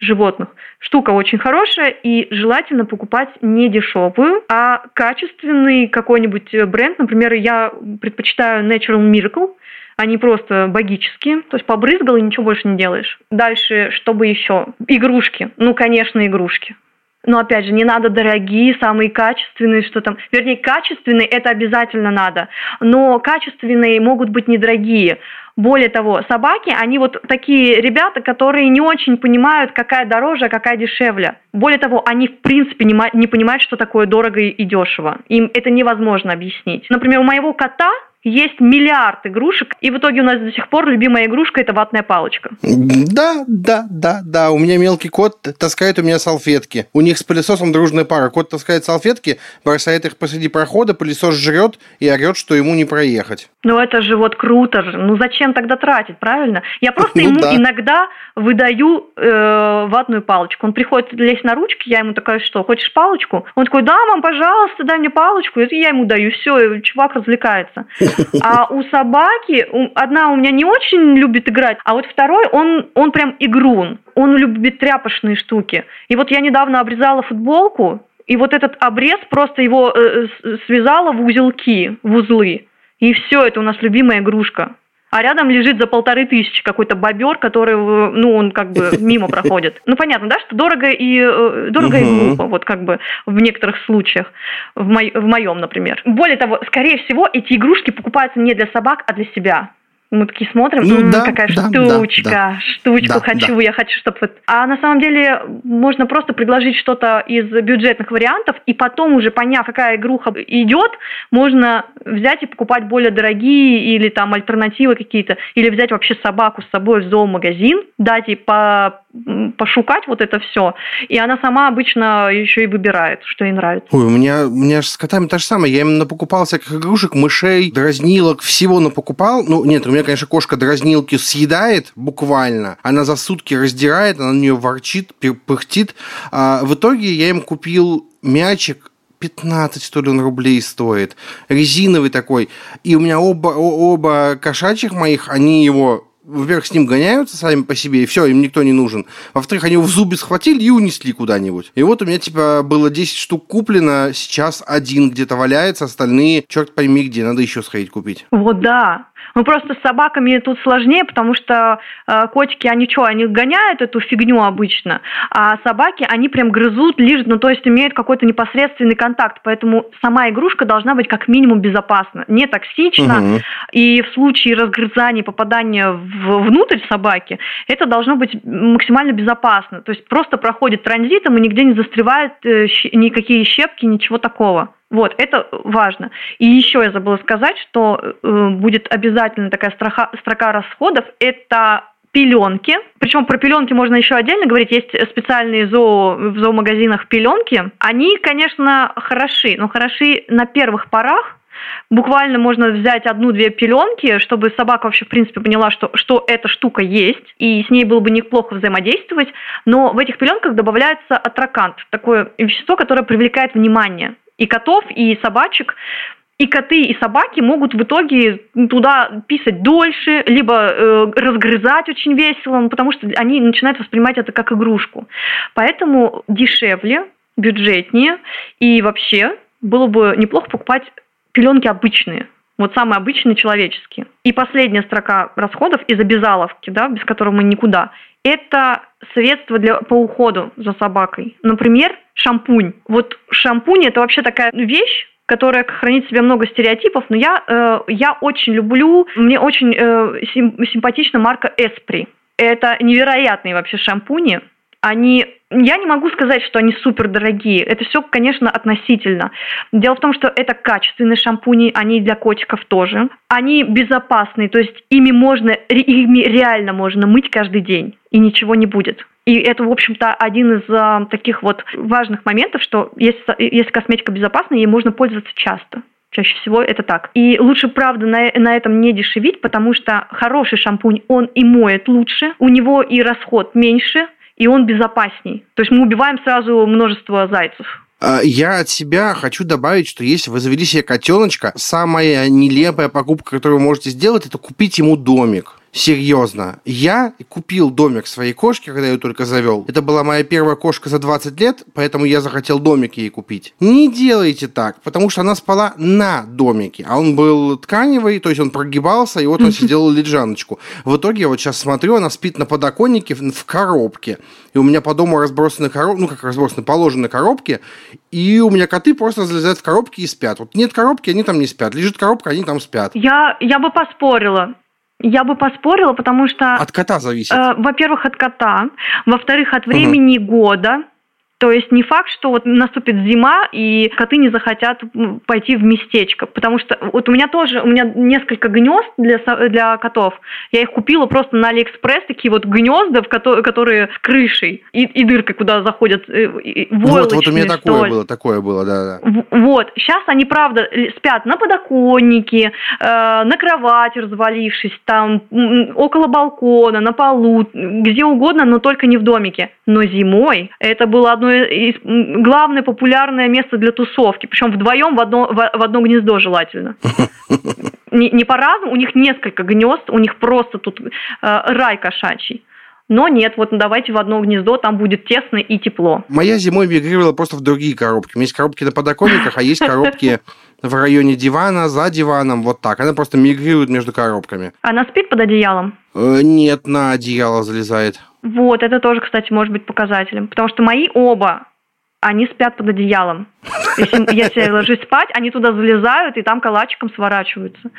животных. Штука очень хорошая, и желательно покупать не дешевую, а качественный какой-нибудь бренд. Например, я предпочитаю Natural Miracle, они просто богические. То есть побрызгал и ничего больше не делаешь. Дальше, чтобы еще? Игрушки. Ну, конечно, игрушки. Но опять же, не надо дорогие, самые качественные, что там. Вернее, качественные это обязательно надо. Но качественные могут быть недорогие. Более того, собаки, они вот такие ребята, которые не очень понимают, какая дороже, а какая дешевле. Более того, они в принципе не понимают, что такое дорого и дешево. Им это невозможно объяснить. Например, у моего кота есть миллиард игрушек, и в итоге у нас до сих пор любимая игрушка – это ватная палочка.
Да, да, да, да. У меня мелкий кот таскает у меня салфетки. У них с пылесосом дружная пара. Кот таскает салфетки, бросает их посреди прохода, пылесос жрет и орет, что ему не проехать.
Ну это же вот круто. Ну зачем тогда тратить, правильно? Я просто ну, ему да. иногда выдаю э, ватную палочку. Он приходит лезть на ручки, я ему такая, что, хочешь палочку? Он такой, да, мам, пожалуйста, дай мне палочку. И я ему даю, все, чувак развлекается. А у собаки, одна у меня не очень любит играть, а вот второй, он, он прям игрун. Он любит тряпочные штуки. И вот я недавно обрезала футболку, и вот этот обрез просто его э, связала в узелки, в узлы. И все, это у нас любимая игрушка а рядом лежит за полторы тысячи какой-то бобер, который, ну, он как бы мимо проходит. Ну, понятно, да, что дорого и, э, дорого и глупо, вот как бы в некоторых случаях, в, мо- в моем, например. Более того, скорее всего, эти игрушки покупаются не для собак, а для себя. Мы такие смотрим, ну, да, какая да, штучка, да, штучку да, хочу, да. я хочу, чтобы... Вот... А на самом деле можно просто предложить что-то из бюджетных вариантов, и потом уже поняв, какая игруха идет, можно взять и покупать более дорогие или там альтернативы какие-то, или взять вообще собаку с собой в зоомагазин, дать ей по пошукать вот это все, и она сама обычно еще и выбирает, что ей нравится.
Ой, у меня, у меня с котами то же самое. Я именно покупал всяких игрушек, мышей, дразнилок, всего напокупал. Ну, нет, у меня, конечно, кошка дразнилки съедает буквально. Она за сутки раздирает, она на нее ворчит, пыхтит. А в итоге я им купил мячик 15, что ли, он рублей стоит. Резиновый такой. И у меня оба, оба кошачьих моих, они его во-первых, с ним гоняются сами по себе, и все, им никто не нужен. Во-вторых, они его в зубы схватили и унесли куда-нибудь. И вот у меня, типа, было 10 штук куплено, сейчас один где-то валяется, остальные, черт пойми где, надо еще сходить купить.
Вот да, ну, просто с собаками тут сложнее, потому что э, котики, они что, они гоняют эту фигню обычно, а собаки, они прям грызут, лишь, ну, то есть имеют какой-то непосредственный контакт, поэтому сама игрушка должна быть как минимум безопасна, не токсична, угу. и в случае разгрызания, попадания в, внутрь собаки, это должно быть максимально безопасно, то есть просто проходит транзитом и нигде не застревает э, никакие щепки, ничего такого. Вот, это важно. И еще я забыла сказать, что э, будет обязательно такая строка, строка расходов. Это пеленки. Причем про пеленки можно еще отдельно говорить. Есть специальные зоо, в зоомагазинах пеленки. Они, конечно, хороши, но хороши на первых порах. Буквально можно взять одну-две пеленки, чтобы собака вообще, в принципе, поняла, что, что эта штука есть, и с ней было бы неплохо взаимодействовать. Но в этих пеленках добавляется атракант, такое вещество, которое привлекает внимание и котов, и собачек. И коты, и собаки могут в итоге туда писать дольше, либо э, разгрызать очень весело, потому что они начинают воспринимать это как игрушку. Поэтому дешевле, бюджетнее и вообще было бы неплохо покупать пеленки обычные, вот самые обычные человеческие. И последняя строка расходов из обязаловки, да, без которого мы никуда, это средства для, по уходу за собакой. Например, шампунь. Вот шампунь – это вообще такая вещь, которая хранит в себе много стереотипов, но я, э, я очень люблю, мне очень э, сим, симпатична марка Esprit. Это невероятные вообще шампуни, они я не могу сказать, что они супер дорогие. Это все, конечно, относительно. Дело в том, что это качественные шампуни, они для котиков тоже. Они безопасные, то есть ими можно, ими реально можно мыть каждый день, и ничего не будет. И это, в общем-то, один из а, таких вот важных моментов, что если, если косметика безопасна, ей можно пользоваться часто. Чаще всего это так. И лучше, правда, на, на этом не дешевить, потому что хороший шампунь, он и моет лучше, у него и расход меньше – и он безопасней. То есть мы убиваем сразу множество зайцев.
А, я от себя хочу добавить, что если вы завели себе котеночка, самая нелепая покупка, которую вы можете сделать, это купить ему домик. Серьезно. Я купил домик своей кошке, когда ее только завел. Это была моя первая кошка за 20 лет, поэтому я захотел домик ей купить. Не делайте так, потому что она спала на домике, а он был тканевый, то есть он прогибался, и вот он сидел лежаночку. В итоге я вот сейчас смотрю, она спит на подоконнике в коробке. И у меня по дому разбросаны коробки, ну как разбросаны, положены коробки, и у меня коты просто залезают в коробки и спят. Вот нет коробки, они там не спят. Лежит коробка, они там спят.
Я, я бы поспорила. Я бы поспорила, потому что...
От кота зависит.
Э, во-первых, от кота. Во-вторых, от времени угу. года. То есть не факт, что вот наступит зима, и коты не захотят пойти в местечко. Потому что вот у меня тоже, у меня несколько гнезд для, для котов. Я их купила просто на Алиэкспресс, такие вот гнезда, в которые, которые с крышей и, и дыркой, куда заходят
э, Вот, вот у меня такое было, такое было, да,
да. Вот, сейчас они, правда, спят на подоконнике, э, на кровати развалившись, там, около балкона, на полу, где угодно, но только не в домике. Но зимой это было одно главное популярное место для тусовки, причем вдвоем в одно, в, одно гнездо желательно. Не, не по-разному, у них несколько гнезд, у них просто тут э, рай кошачий. Но нет, вот давайте в одно гнездо, там будет тесно и тепло.
Моя зимой мигрировала просто в другие коробки. Есть коробки на подоконниках, а есть коробки в районе дивана, за диваном, вот так. Она просто мигрирует между коробками.
Она спит под одеялом?
Э, нет, на одеяло залезает.
Вот, это тоже, кстати, может быть показателем. Потому что мои оба, они спят под одеялом. Если, если я ложусь спать, они туда залезают и там калачиком сворачиваются.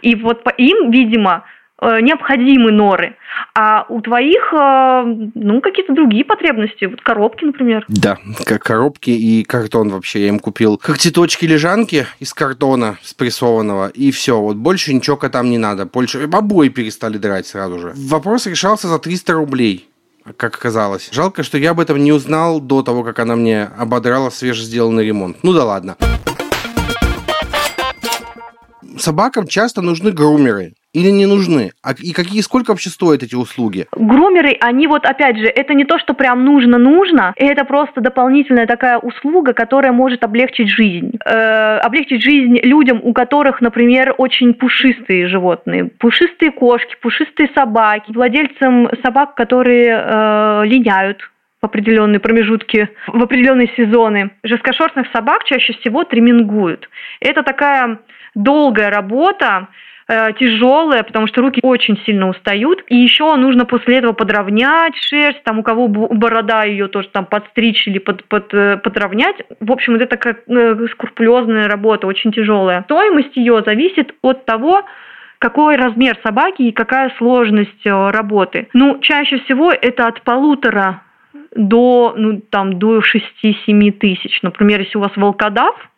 И вот по им, видимо, Э, необходимы норы, а у твоих, э, ну, какие-то другие потребности, вот коробки, например.
Да, как коробки и картон вообще. Я им купил как цветочки-лежанки из картона спрессованного, и все, вот больше ничего котам не надо. Больше обои перестали драть сразу же. Вопрос решался за 300 рублей как оказалось. Жалко, что я об этом не узнал до того, как она мне ободрала свежесделанный ремонт. Ну да ладно. Собакам часто нужны грумеры или не нужны? А и какие, сколько вообще стоят эти услуги?
Грумеры, они вот, опять же, это не то, что прям нужно-нужно, это просто дополнительная такая услуга, которая может облегчить жизнь. Э, облегчить жизнь людям, у которых, например, очень пушистые животные. Пушистые кошки, пушистые собаки, владельцам собак, которые э, линяют, в определенные промежутки, в определенные сезоны. Жесткошерстных собак чаще всего тремингуют. Это такая долгая работа, Э, тяжелая, потому что руки очень сильно устают. И еще нужно после этого подровнять шерсть, там у кого борода ее тоже там подстричь или под, под, э, подровнять. В общем, это такая э, скрупулезная работа, очень тяжелая. Стоимость ее зависит от того, какой размер собаки и какая сложность работы. Ну, чаще всего это от полутора до, ну, там, до 6-7 тысяч. Например, если у вас волкодав –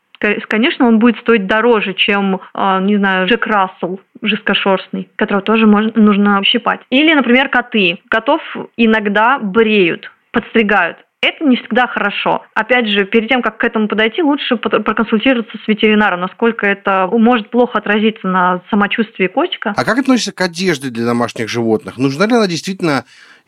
конечно, он будет стоить дороже, чем, а, не знаю, Джек Рассел жесткошерстный, которого тоже можно, нужно щипать. Или, например, коты. Котов иногда бреют, подстригают. Это не всегда хорошо. Опять же, перед тем, как к этому подойти, лучше проконсультироваться с ветеринаром, насколько это может плохо отразиться на самочувствии котика.
А как относится к одежде для домашних животных? Нужна ли она действительно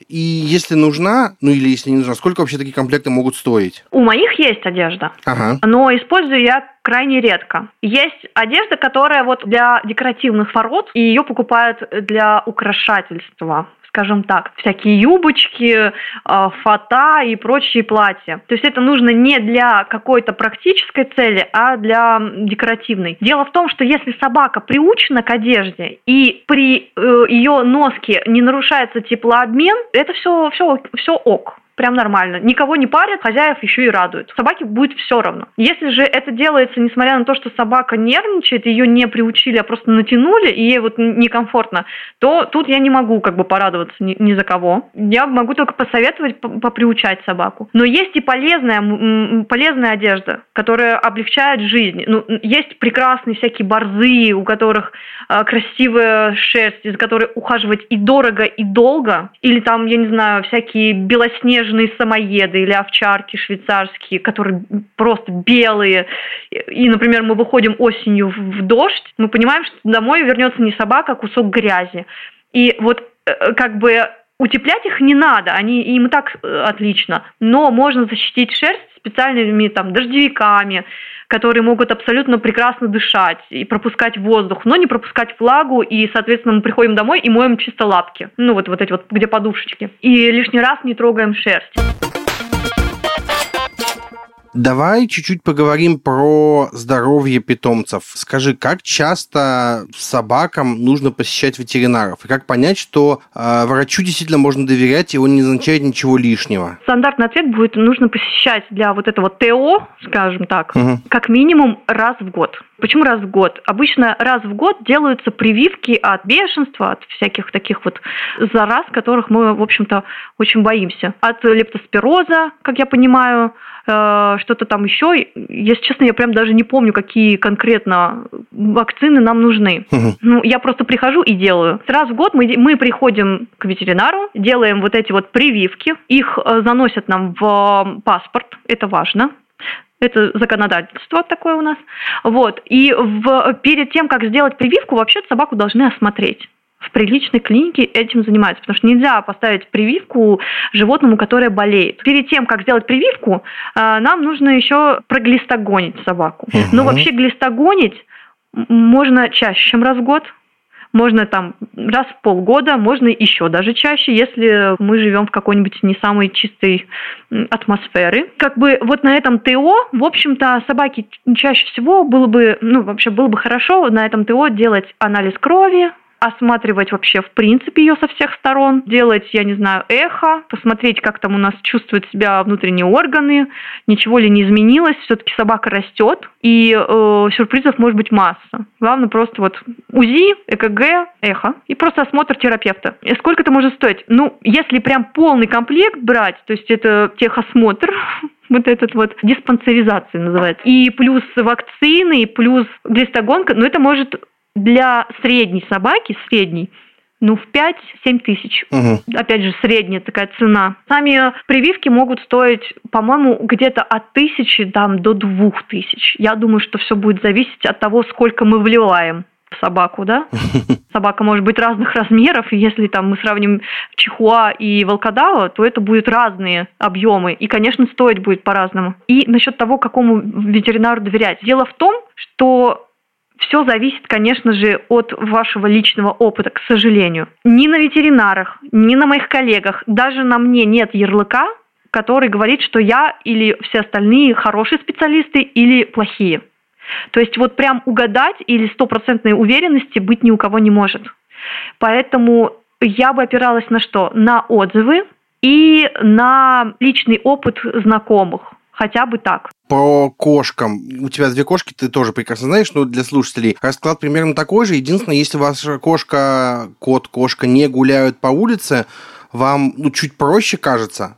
И если нужна, ну или если не нужна, сколько вообще такие комплекты могут стоить?
У моих есть одежда, ага. но использую я крайне редко. Есть одежда, которая вот для декоративных ворот, и ее покупают для украшательства скажем так, всякие юбочки, а, фата и прочие платья. То есть это нужно не для какой-то практической цели, а для декоративной. Дело в том, что если собака приучена к одежде и при э, ее носке не нарушается теплообмен, это все, все, все ок прям нормально. Никого не парят, хозяев еще и радуют. Собаке будет все равно. Если же это делается, несмотря на то, что собака нервничает, ее не приучили, а просто натянули, и ей вот некомфортно, то тут я не могу как бы порадоваться ни, ни за кого. Я могу только посоветовать поприучать собаку. Но есть и полезная, полезная одежда, которая облегчает жизнь. Ну, есть прекрасные всякие борзы, у которых красивая шерсть, из которой ухаживать и дорого, и долго. Или там, я не знаю, всякие белоснежные снежные самоеды или овчарки швейцарские, которые просто белые. И, например, мы выходим осенью в дождь, мы понимаем, что домой вернется не собака, а кусок грязи. И вот э, как бы утеплять их не надо, они им и так э, отлично, но можно защитить шерсть специальными там дождевиками, которые могут абсолютно прекрасно дышать и пропускать воздух, но не пропускать влагу, и, соответственно, мы приходим домой и моем чисто лапки, ну вот, вот эти вот, где подушечки, и лишний раз не трогаем шерсть.
Давай чуть-чуть поговорим про здоровье питомцев. Скажи, как часто собакам нужно посещать ветеринаров? И как понять, что э, врачу действительно можно доверять, и он не означает ничего лишнего?
Стандартный ответ будет, нужно посещать для вот этого ТО, скажем так, угу. как минимум раз в год. Почему раз в год? Обычно раз в год делаются прививки от бешенства, от всяких таких вот зараз, которых мы, в общем-то, очень боимся. От лептоспироза, как я понимаю, что-то там еще. Если честно, я прям даже не помню, какие конкретно вакцины нам нужны. Угу. Ну, я просто прихожу и делаю. Раз в год мы, мы приходим к ветеринару, делаем вот эти вот прививки, их э, заносят нам в паспорт, это важно. Это законодательство такое у нас. Вот. И в, перед тем, как сделать прививку, вообще собаку должны осмотреть в приличной клинике этим занимаются, потому что нельзя поставить прививку животному, которое болеет. Перед тем, как сделать прививку, э, нам нужно еще проглистогонить собаку. Но вообще глистогонить можно чаще, чем раз в год можно там раз в полгода, можно еще даже чаще, если мы живем в какой-нибудь не самой чистой атмосфере. Как бы вот на этом ТО, в общем-то, собаки чаще всего было бы, ну, вообще было бы хорошо на этом ТО делать анализ крови, осматривать вообще в принципе ее со всех сторон, делать, я не знаю, эхо, посмотреть, как там у нас чувствуют себя внутренние органы, ничего ли не изменилось, все-таки собака растет, и э, сюрпризов может быть масса. Главное просто вот УЗИ, ЭКГ, эхо и просто осмотр терапевта. И сколько это может стоить? Ну, если прям полный комплект брать, то есть это техосмотр, вот этот вот диспансеризация называется. И плюс вакцины, и плюс глистогонка, но это может для средней собаки, средней, ну, в 5-7 тысяч. Угу. Опять же, средняя такая цена. Сами прививки могут стоить, по-моему, где-то от тысячи там, до двух тысяч. Я думаю, что все будет зависеть от того, сколько мы вливаем в собаку, да? Собака может быть разных размеров, и если там мы сравним чихуа и волкодава, то это будут разные объемы, и, конечно, стоить будет по-разному. И насчет того, какому ветеринару доверять. Дело в том, что все зависит, конечно же, от вашего личного опыта, к сожалению. Ни на ветеринарах, ни на моих коллегах, даже на мне нет ярлыка, который говорит, что я или все остальные хорошие специалисты или плохие. То есть вот прям угадать или стопроцентной уверенности быть ни у кого не может. Поэтому я бы опиралась на что? На отзывы и на личный опыт знакомых хотя бы так.
По кошкам. У тебя две кошки, ты тоже прекрасно знаешь, но для слушателей расклад примерно такой же. Единственное, если ваша кошка, кот, кошка не гуляют по улице, вам ну, чуть проще кажется,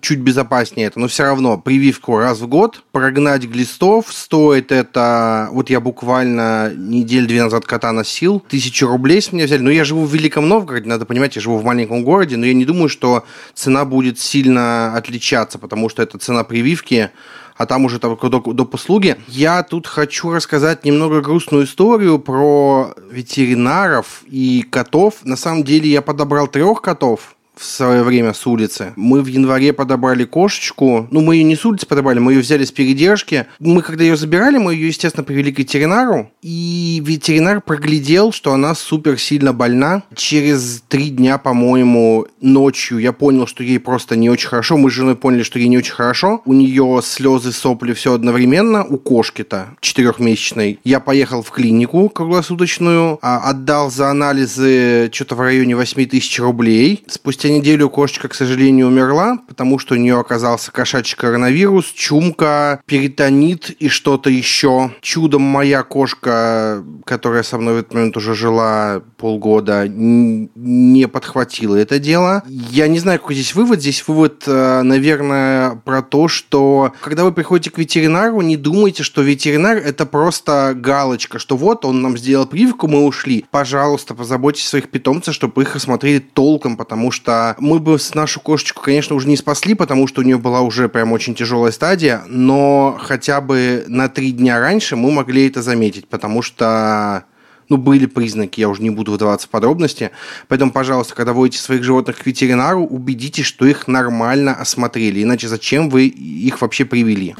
чуть безопаснее это, но все равно прививку раз в год, прогнать глистов стоит это, вот я буквально неделю две назад кота носил, тысячу рублей с меня взяли, но я живу в Великом Новгороде, надо понимать, я живу в маленьком городе, но я не думаю, что цена будет сильно отличаться, потому что это цена прививки, а там уже только до, до послуги. Я тут хочу рассказать немного грустную историю про ветеринаров и котов. На самом деле я подобрал трех котов, в свое время с улицы. Мы в январе подобрали кошечку. Ну, мы ее не с улицы подобрали, мы ее взяли с передержки. Мы, когда ее забирали, мы ее, естественно, привели к ветеринару. И ветеринар проглядел, что она супер сильно больна. Через три дня, по-моему, ночью я понял, что ей просто не очень хорошо. Мы с женой поняли, что ей не очень хорошо. У нее слезы, сопли, все одновременно. У кошки-то четырехмесячной. Я поехал в клинику круглосуточную, а отдал за анализы что-то в районе 8 тысяч рублей. Спустя неделю кошечка, к сожалению, умерла, потому что у нее оказался кошачий коронавирус, чумка, перитонит и что-то еще. Чудом моя кошка, которая со мной в этот момент уже жила полгода, не подхватила это дело. Я не знаю, какой здесь вывод. Здесь вывод, э, наверное, про то, что когда вы приходите к ветеринару, не думайте, что ветеринар это просто галочка, что вот он нам сделал прививку, мы ушли. Пожалуйста, позаботьтесь о своих питомцев, чтобы их осмотрели толком, потому что мы бы с нашу кошечку, конечно, уже не спасли, потому что у нее была уже прям очень тяжелая стадия, но хотя бы на три дня раньше мы могли это заметить, потому что ну, были признаки, я уже не буду вдаваться в подробности. Поэтому, пожалуйста, когда водите своих животных к ветеринару, убедитесь, что их нормально осмотрели. Иначе зачем вы их вообще привели?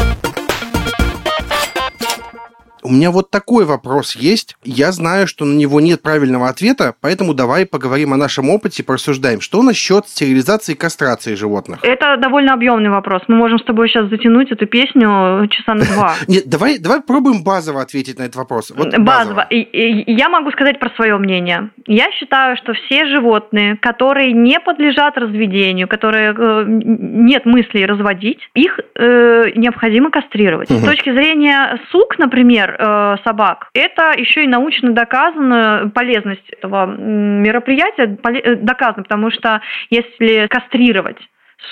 У меня вот такой вопрос есть. Я знаю, что на него нет правильного ответа, поэтому давай поговорим о нашем опыте, порассуждаем. Что насчет стерилизации и кастрации животных?
Это довольно объемный вопрос. Мы можем с тобой сейчас затянуть эту песню часа на два.
Нет, давай, давай пробуем базово ответить на этот вопрос.
Вот базово. Я могу сказать про свое мнение. Я считаю, что все животные, которые не подлежат разведению, которые э, нет мыслей разводить, их э, необходимо кастрировать. Угу. С точки зрения сук, например, Э, собак. Это еще и научно доказано, полезность этого мероприятия э, доказана, потому что если кастрировать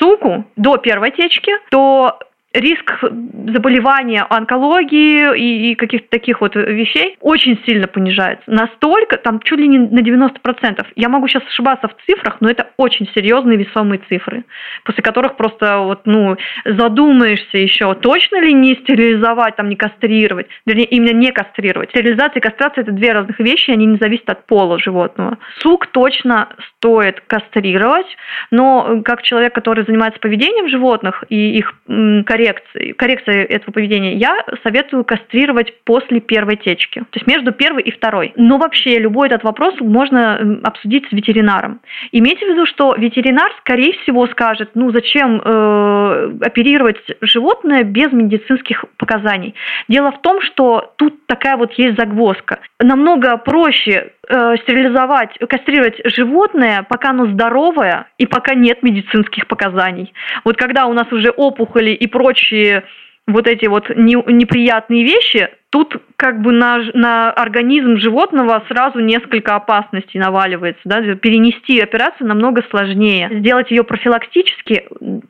суку до первой течки, то риск заболевания онкологии и, и каких-то таких вот вещей очень сильно понижается. Настолько, там чуть ли не на 90%. Я могу сейчас ошибаться в цифрах, но это очень серьезные весомые цифры, после которых просто вот, ну, задумаешься еще, точно ли не стерилизовать, там, не кастрировать, вернее, именно не кастрировать. Стерилизация и кастрация – это две разных вещи, они не зависят от пола животного. Сук точно стоит кастрировать, но как человек, который занимается поведением животных и их коррекцией, коррекции, коррекции этого поведения, я советую кастрировать после первой течки, то есть между первой и второй. Но вообще любой этот вопрос можно обсудить с ветеринаром. Имейте в виду, что ветеринар, скорее всего, скажет, ну зачем э, оперировать животное без медицинских показаний. Дело в том, что тут такая вот есть загвоздка. Намного проще э, стерилизовать, кастрировать животное, пока оно здоровое и пока нет медицинских показаний. Вот когда у нас уже опухоли и прочие вот эти вот не, неприятные вещи, тут как бы на, на организм животного сразу несколько опасностей наваливается. Да? Перенести операцию намного сложнее. Сделать ее профилактически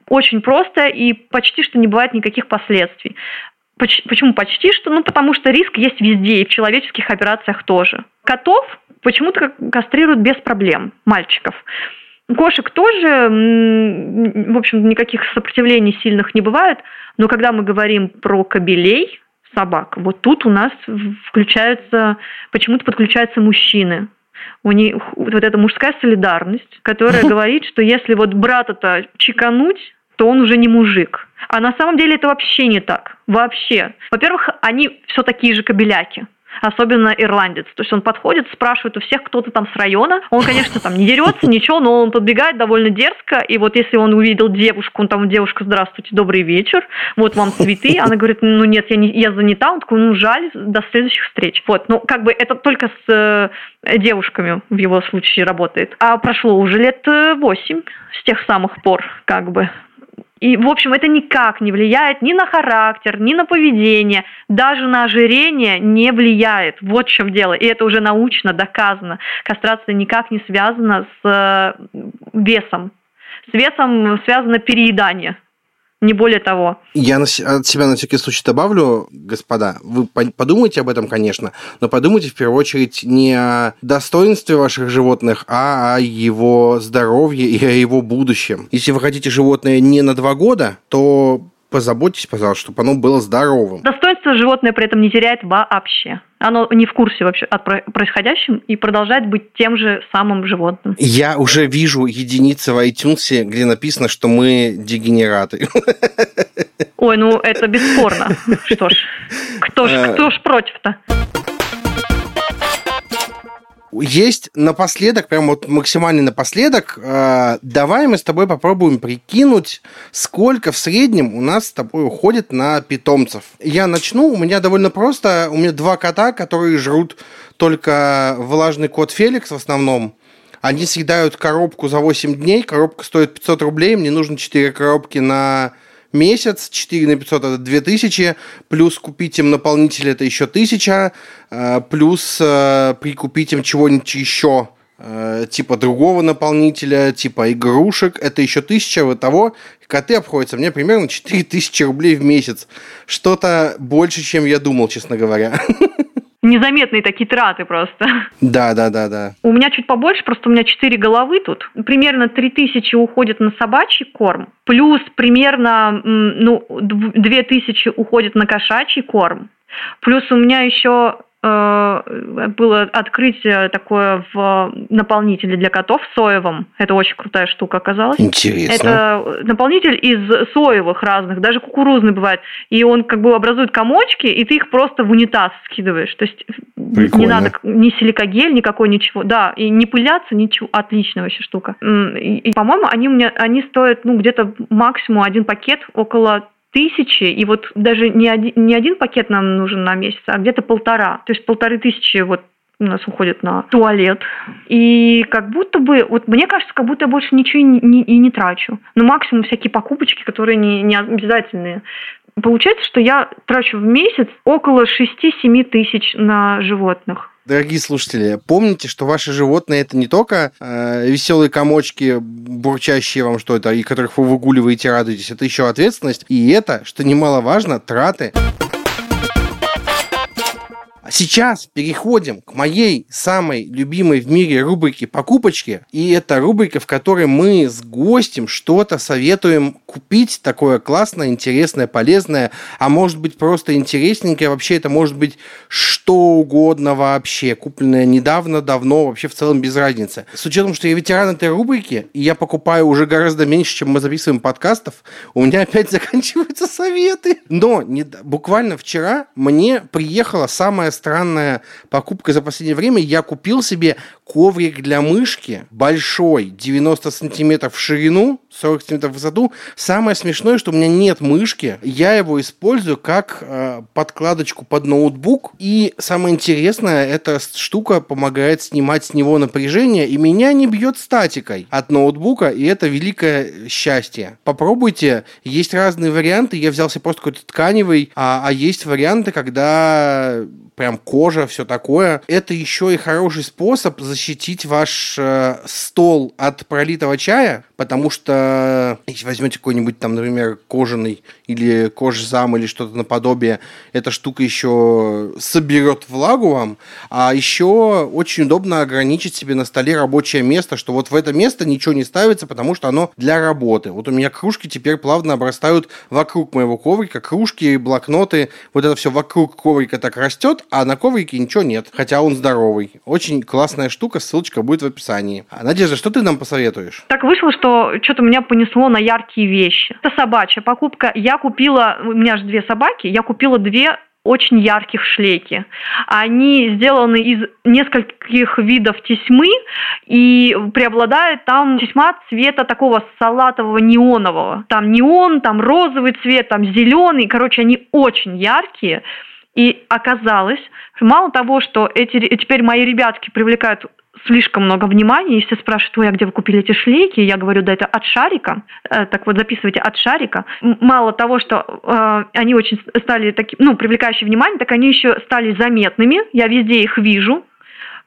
очень просто и почти что не бывает никаких последствий. Почему почти что? Ну, потому что риск есть везде, и в человеческих операциях тоже. Котов почему-то кастрируют без проблем, мальчиков. Кошек тоже, в общем, никаких сопротивлений сильных не бывает, но когда мы говорим про кобелей, собак, вот тут у нас включаются, почему-то подключаются мужчины. У них вот эта мужская солидарность, которая говорит, что если вот брата-то чекануть, то он уже не мужик. А на самом деле это вообще не так. Вообще. Во-первых, они все такие же кобеляки особенно ирландец. То есть он подходит, спрашивает у всех, кто-то там с района. Он, конечно, там не дерется, ничего, но он подбегает довольно дерзко. И вот если он увидел девушку, он там, девушка, здравствуйте, добрый вечер, вот вам цветы. Она говорит, ну нет, я, не, я занята. Он такой, ну жаль, до следующих встреч. Вот, ну как бы это только с э, девушками в его случае работает. А прошло уже лет э, восемь с тех самых пор, как бы. И, в общем, это никак не влияет ни на характер, ни на поведение, даже на ожирение не влияет. Вот в чем дело. И это уже научно доказано. Кастрация никак не связана с э, весом. С весом связано переедание не более того.
Я от себя на всякий случай добавлю, господа, вы подумайте об этом, конечно, но подумайте в первую очередь не о достоинстве ваших животных, а о его здоровье и о его будущем. Если вы хотите животное не на два года, то позаботьтесь, пожалуйста, чтобы оно было здоровым.
Достоинство животное при этом не теряет вообще. Оно не в курсе вообще о происходящем и продолжает быть тем же самым животным.
Я уже вижу единицы в iTunes, где написано, что мы дегенераты.
Ой, ну это бесспорно. Что ж, кто ж, кто ж против-то?
Есть напоследок, прям вот максимально напоследок, э, давай мы с тобой попробуем прикинуть, сколько в среднем у нас с тобой уходит на питомцев. Я начну, у меня довольно просто, у меня два кота, которые жрут только влажный кот Феликс в основном. Они съедают коробку за 8 дней, коробка стоит 500 рублей, мне нужно 4 коробки на месяц, 4 на 500 это 2000, плюс купить им наполнитель это еще 1000, э, плюс э, прикупить им чего-нибудь еще э, типа другого наполнителя, типа игрушек, это еще тысяча, вот того коты обходятся мне примерно 4000 рублей в месяц. Что-то больше, чем я думал, честно говоря.
незаметные такие траты просто.
Да, да, да, да.
У меня чуть побольше, просто у меня четыре головы тут. Примерно 3000 уходит на собачий корм, плюс примерно ну, 2000 уходит на кошачий корм. Плюс у меня еще было открытие такое в наполнителе для котов соевом. Это очень крутая штука оказалась.
Интересно.
Это наполнитель из соевых разных, даже кукурузный бывает. И он как бы образует комочки, и ты их просто в унитаз скидываешь. То есть Прикольно. не надо ни силикогель, никакой ничего. Да, и не пыляться, ничего. Отличная вообще штука. И, и по-моему, они меня они стоят ну, где-то максимум один пакет около тысячи, и вот даже не один, не один пакет нам нужен на месяц, а где-то полтора. То есть полторы тысячи вот у нас уходит на туалет. И как будто бы, вот мне кажется, как будто я больше ничего и не, и не трачу. Ну, максимум всякие покупочки, которые не, не обязательные. Получается, что я трачу в месяц около 6-7 тысяч на животных.
Дорогие слушатели, помните, что ваши животные это не только э, веселые комочки, бурчащие вам что-то, и которых вы выгуливаете, радуетесь, это еще ответственность, и это, что немаловажно, траты. А сейчас переходим к моей самой любимой в мире рубрике «Покупочки». И это рубрика, в которой мы с гостем что-то советуем купить такое классное, интересное, полезное, а может быть просто интересненькое. Вообще это может быть что угодно вообще, купленное недавно, давно, вообще в целом без разницы. С учетом, что я ветеран этой рубрики, и я покупаю уже гораздо меньше, чем мы записываем подкастов, у меня опять заканчиваются советы. Но не, буквально вчера мне приехала самая странная покупка за последнее время. Я купил себе коврик для мышки большой, 90 сантиметров в ширину, 40 сантиметров в высоту. Самое смешное, что у меня нет мышки. Я его использую как э, подкладочку под ноутбук. И самое интересное, эта штука помогает снимать с него напряжение, и меня не бьет статикой от ноутбука, и это великое счастье. Попробуйте, есть разные варианты. Я взялся просто какой-то тканевый, а, а есть варианты, когда прям кожа, все такое. Это еще и хороший способ защитить ваш э, стол от пролитого чая, потому что если возьмете какой-нибудь там, например, кожаный или кожзам или что-то наподобие, эта штука еще соберет влагу вам, а еще очень удобно ограничить себе на столе рабочее место, что вот в это место ничего не ставится, потому что оно для работы. Вот у меня кружки теперь плавно обрастают вокруг моего коврика, кружки, блокноты, вот это все вокруг коврика так растет, а на коврике ничего нет, хотя он здоровый. Очень классная штука, ссылочка будет в описании. Надежда, что ты нам посоветуешь?
Так вышло, что что-то меня понесло на яркие вещи. Это собачья покупка. Я купила, у меня же две собаки, я купила две очень ярких шлейки. Они сделаны из нескольких видов тесьмы, и преобладает там тесьма цвета такого салатового неонового. Там неон, там розовый цвет, там зеленый. Короче, они очень яркие. И оказалось, мало того, что эти, теперь мои ребятки привлекают слишком много внимания, если спрашивают, ой, а где вы купили эти шлейки, я говорю, да это от шарика, э, так вот записывайте от шарика. Мало того, что э, они очень стали таким, ну, привлекающие внимание, так они еще стали заметными, я везде их вижу,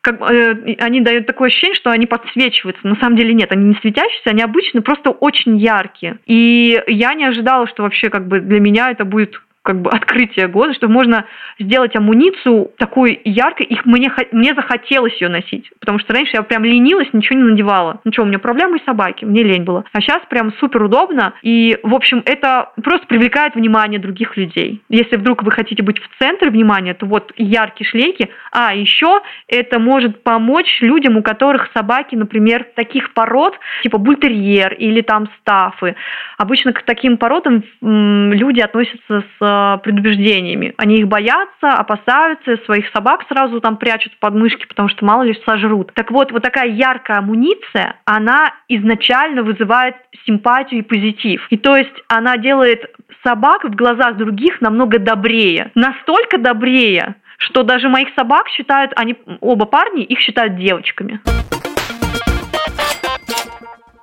как, э, они дают такое ощущение, что они подсвечиваются. На самом деле нет, они не светящиеся, они обычно просто очень яркие. И я не ожидала, что вообще как бы для меня это будет как бы открытие года, что можно сделать амуницию такой яркой, и мне, мне захотелось ее носить, потому что раньше я прям ленилась, ничего не надевала. Ну что, у меня проблемы с собаки, мне лень было. А сейчас прям супер удобно, и, в общем, это просто привлекает внимание других людей. Если вдруг вы хотите быть в центре внимания, то вот яркие шлейки, а еще это может помочь людям, у которых собаки, например, таких пород, типа бультерьер или там стафы. Обычно к таким породам люди относятся с предубеждениями. Они их боятся, опасаются, своих собак сразу там прячут под мышки, потому что мало ли сожрут. Так вот, вот такая яркая амуниция, она изначально вызывает симпатию и позитив. И то есть она делает собак в глазах других намного добрее. Настолько добрее, что даже моих собак считают, они оба парни, их считают девочками.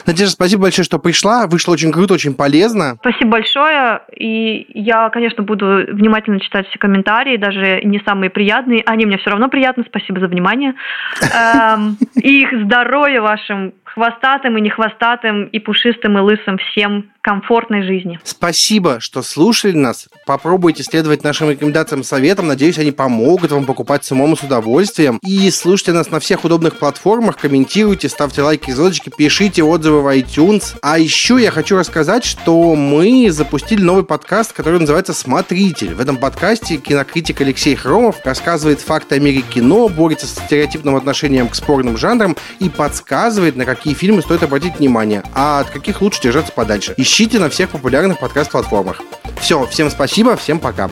Надежда, спасибо большое, что пришла. Вышло очень круто, очень полезно.
Спасибо большое. И я, конечно, буду внимательно читать все комментарии, даже не самые приятные. Они мне все равно приятны. Спасибо за внимание. Эм, и здоровья вашим хвостатым и не хвостатым, и пушистым, и лысым всем комфортной жизни.
Спасибо, что слушали нас. Попробуйте следовать нашим рекомендациям, советам. Надеюсь, они помогут вам покупать самому с удовольствием. И слушайте нас на всех удобных платформах, комментируйте, ставьте лайки, звездочки, пишите отзывы в iTunes. А еще я хочу рассказать, что мы запустили новый подкаст, который называется «Смотритель». В этом подкасте кинокритик Алексей Хромов рассказывает факты о мире кино, борется с стереотипным отношением к спорным жанрам и подсказывает, на какие фильмы стоит обратить внимание, а от каких лучше держаться подальше. Ищите на всех популярных подкаст-платформах. Все, всем спасибо, всем пока.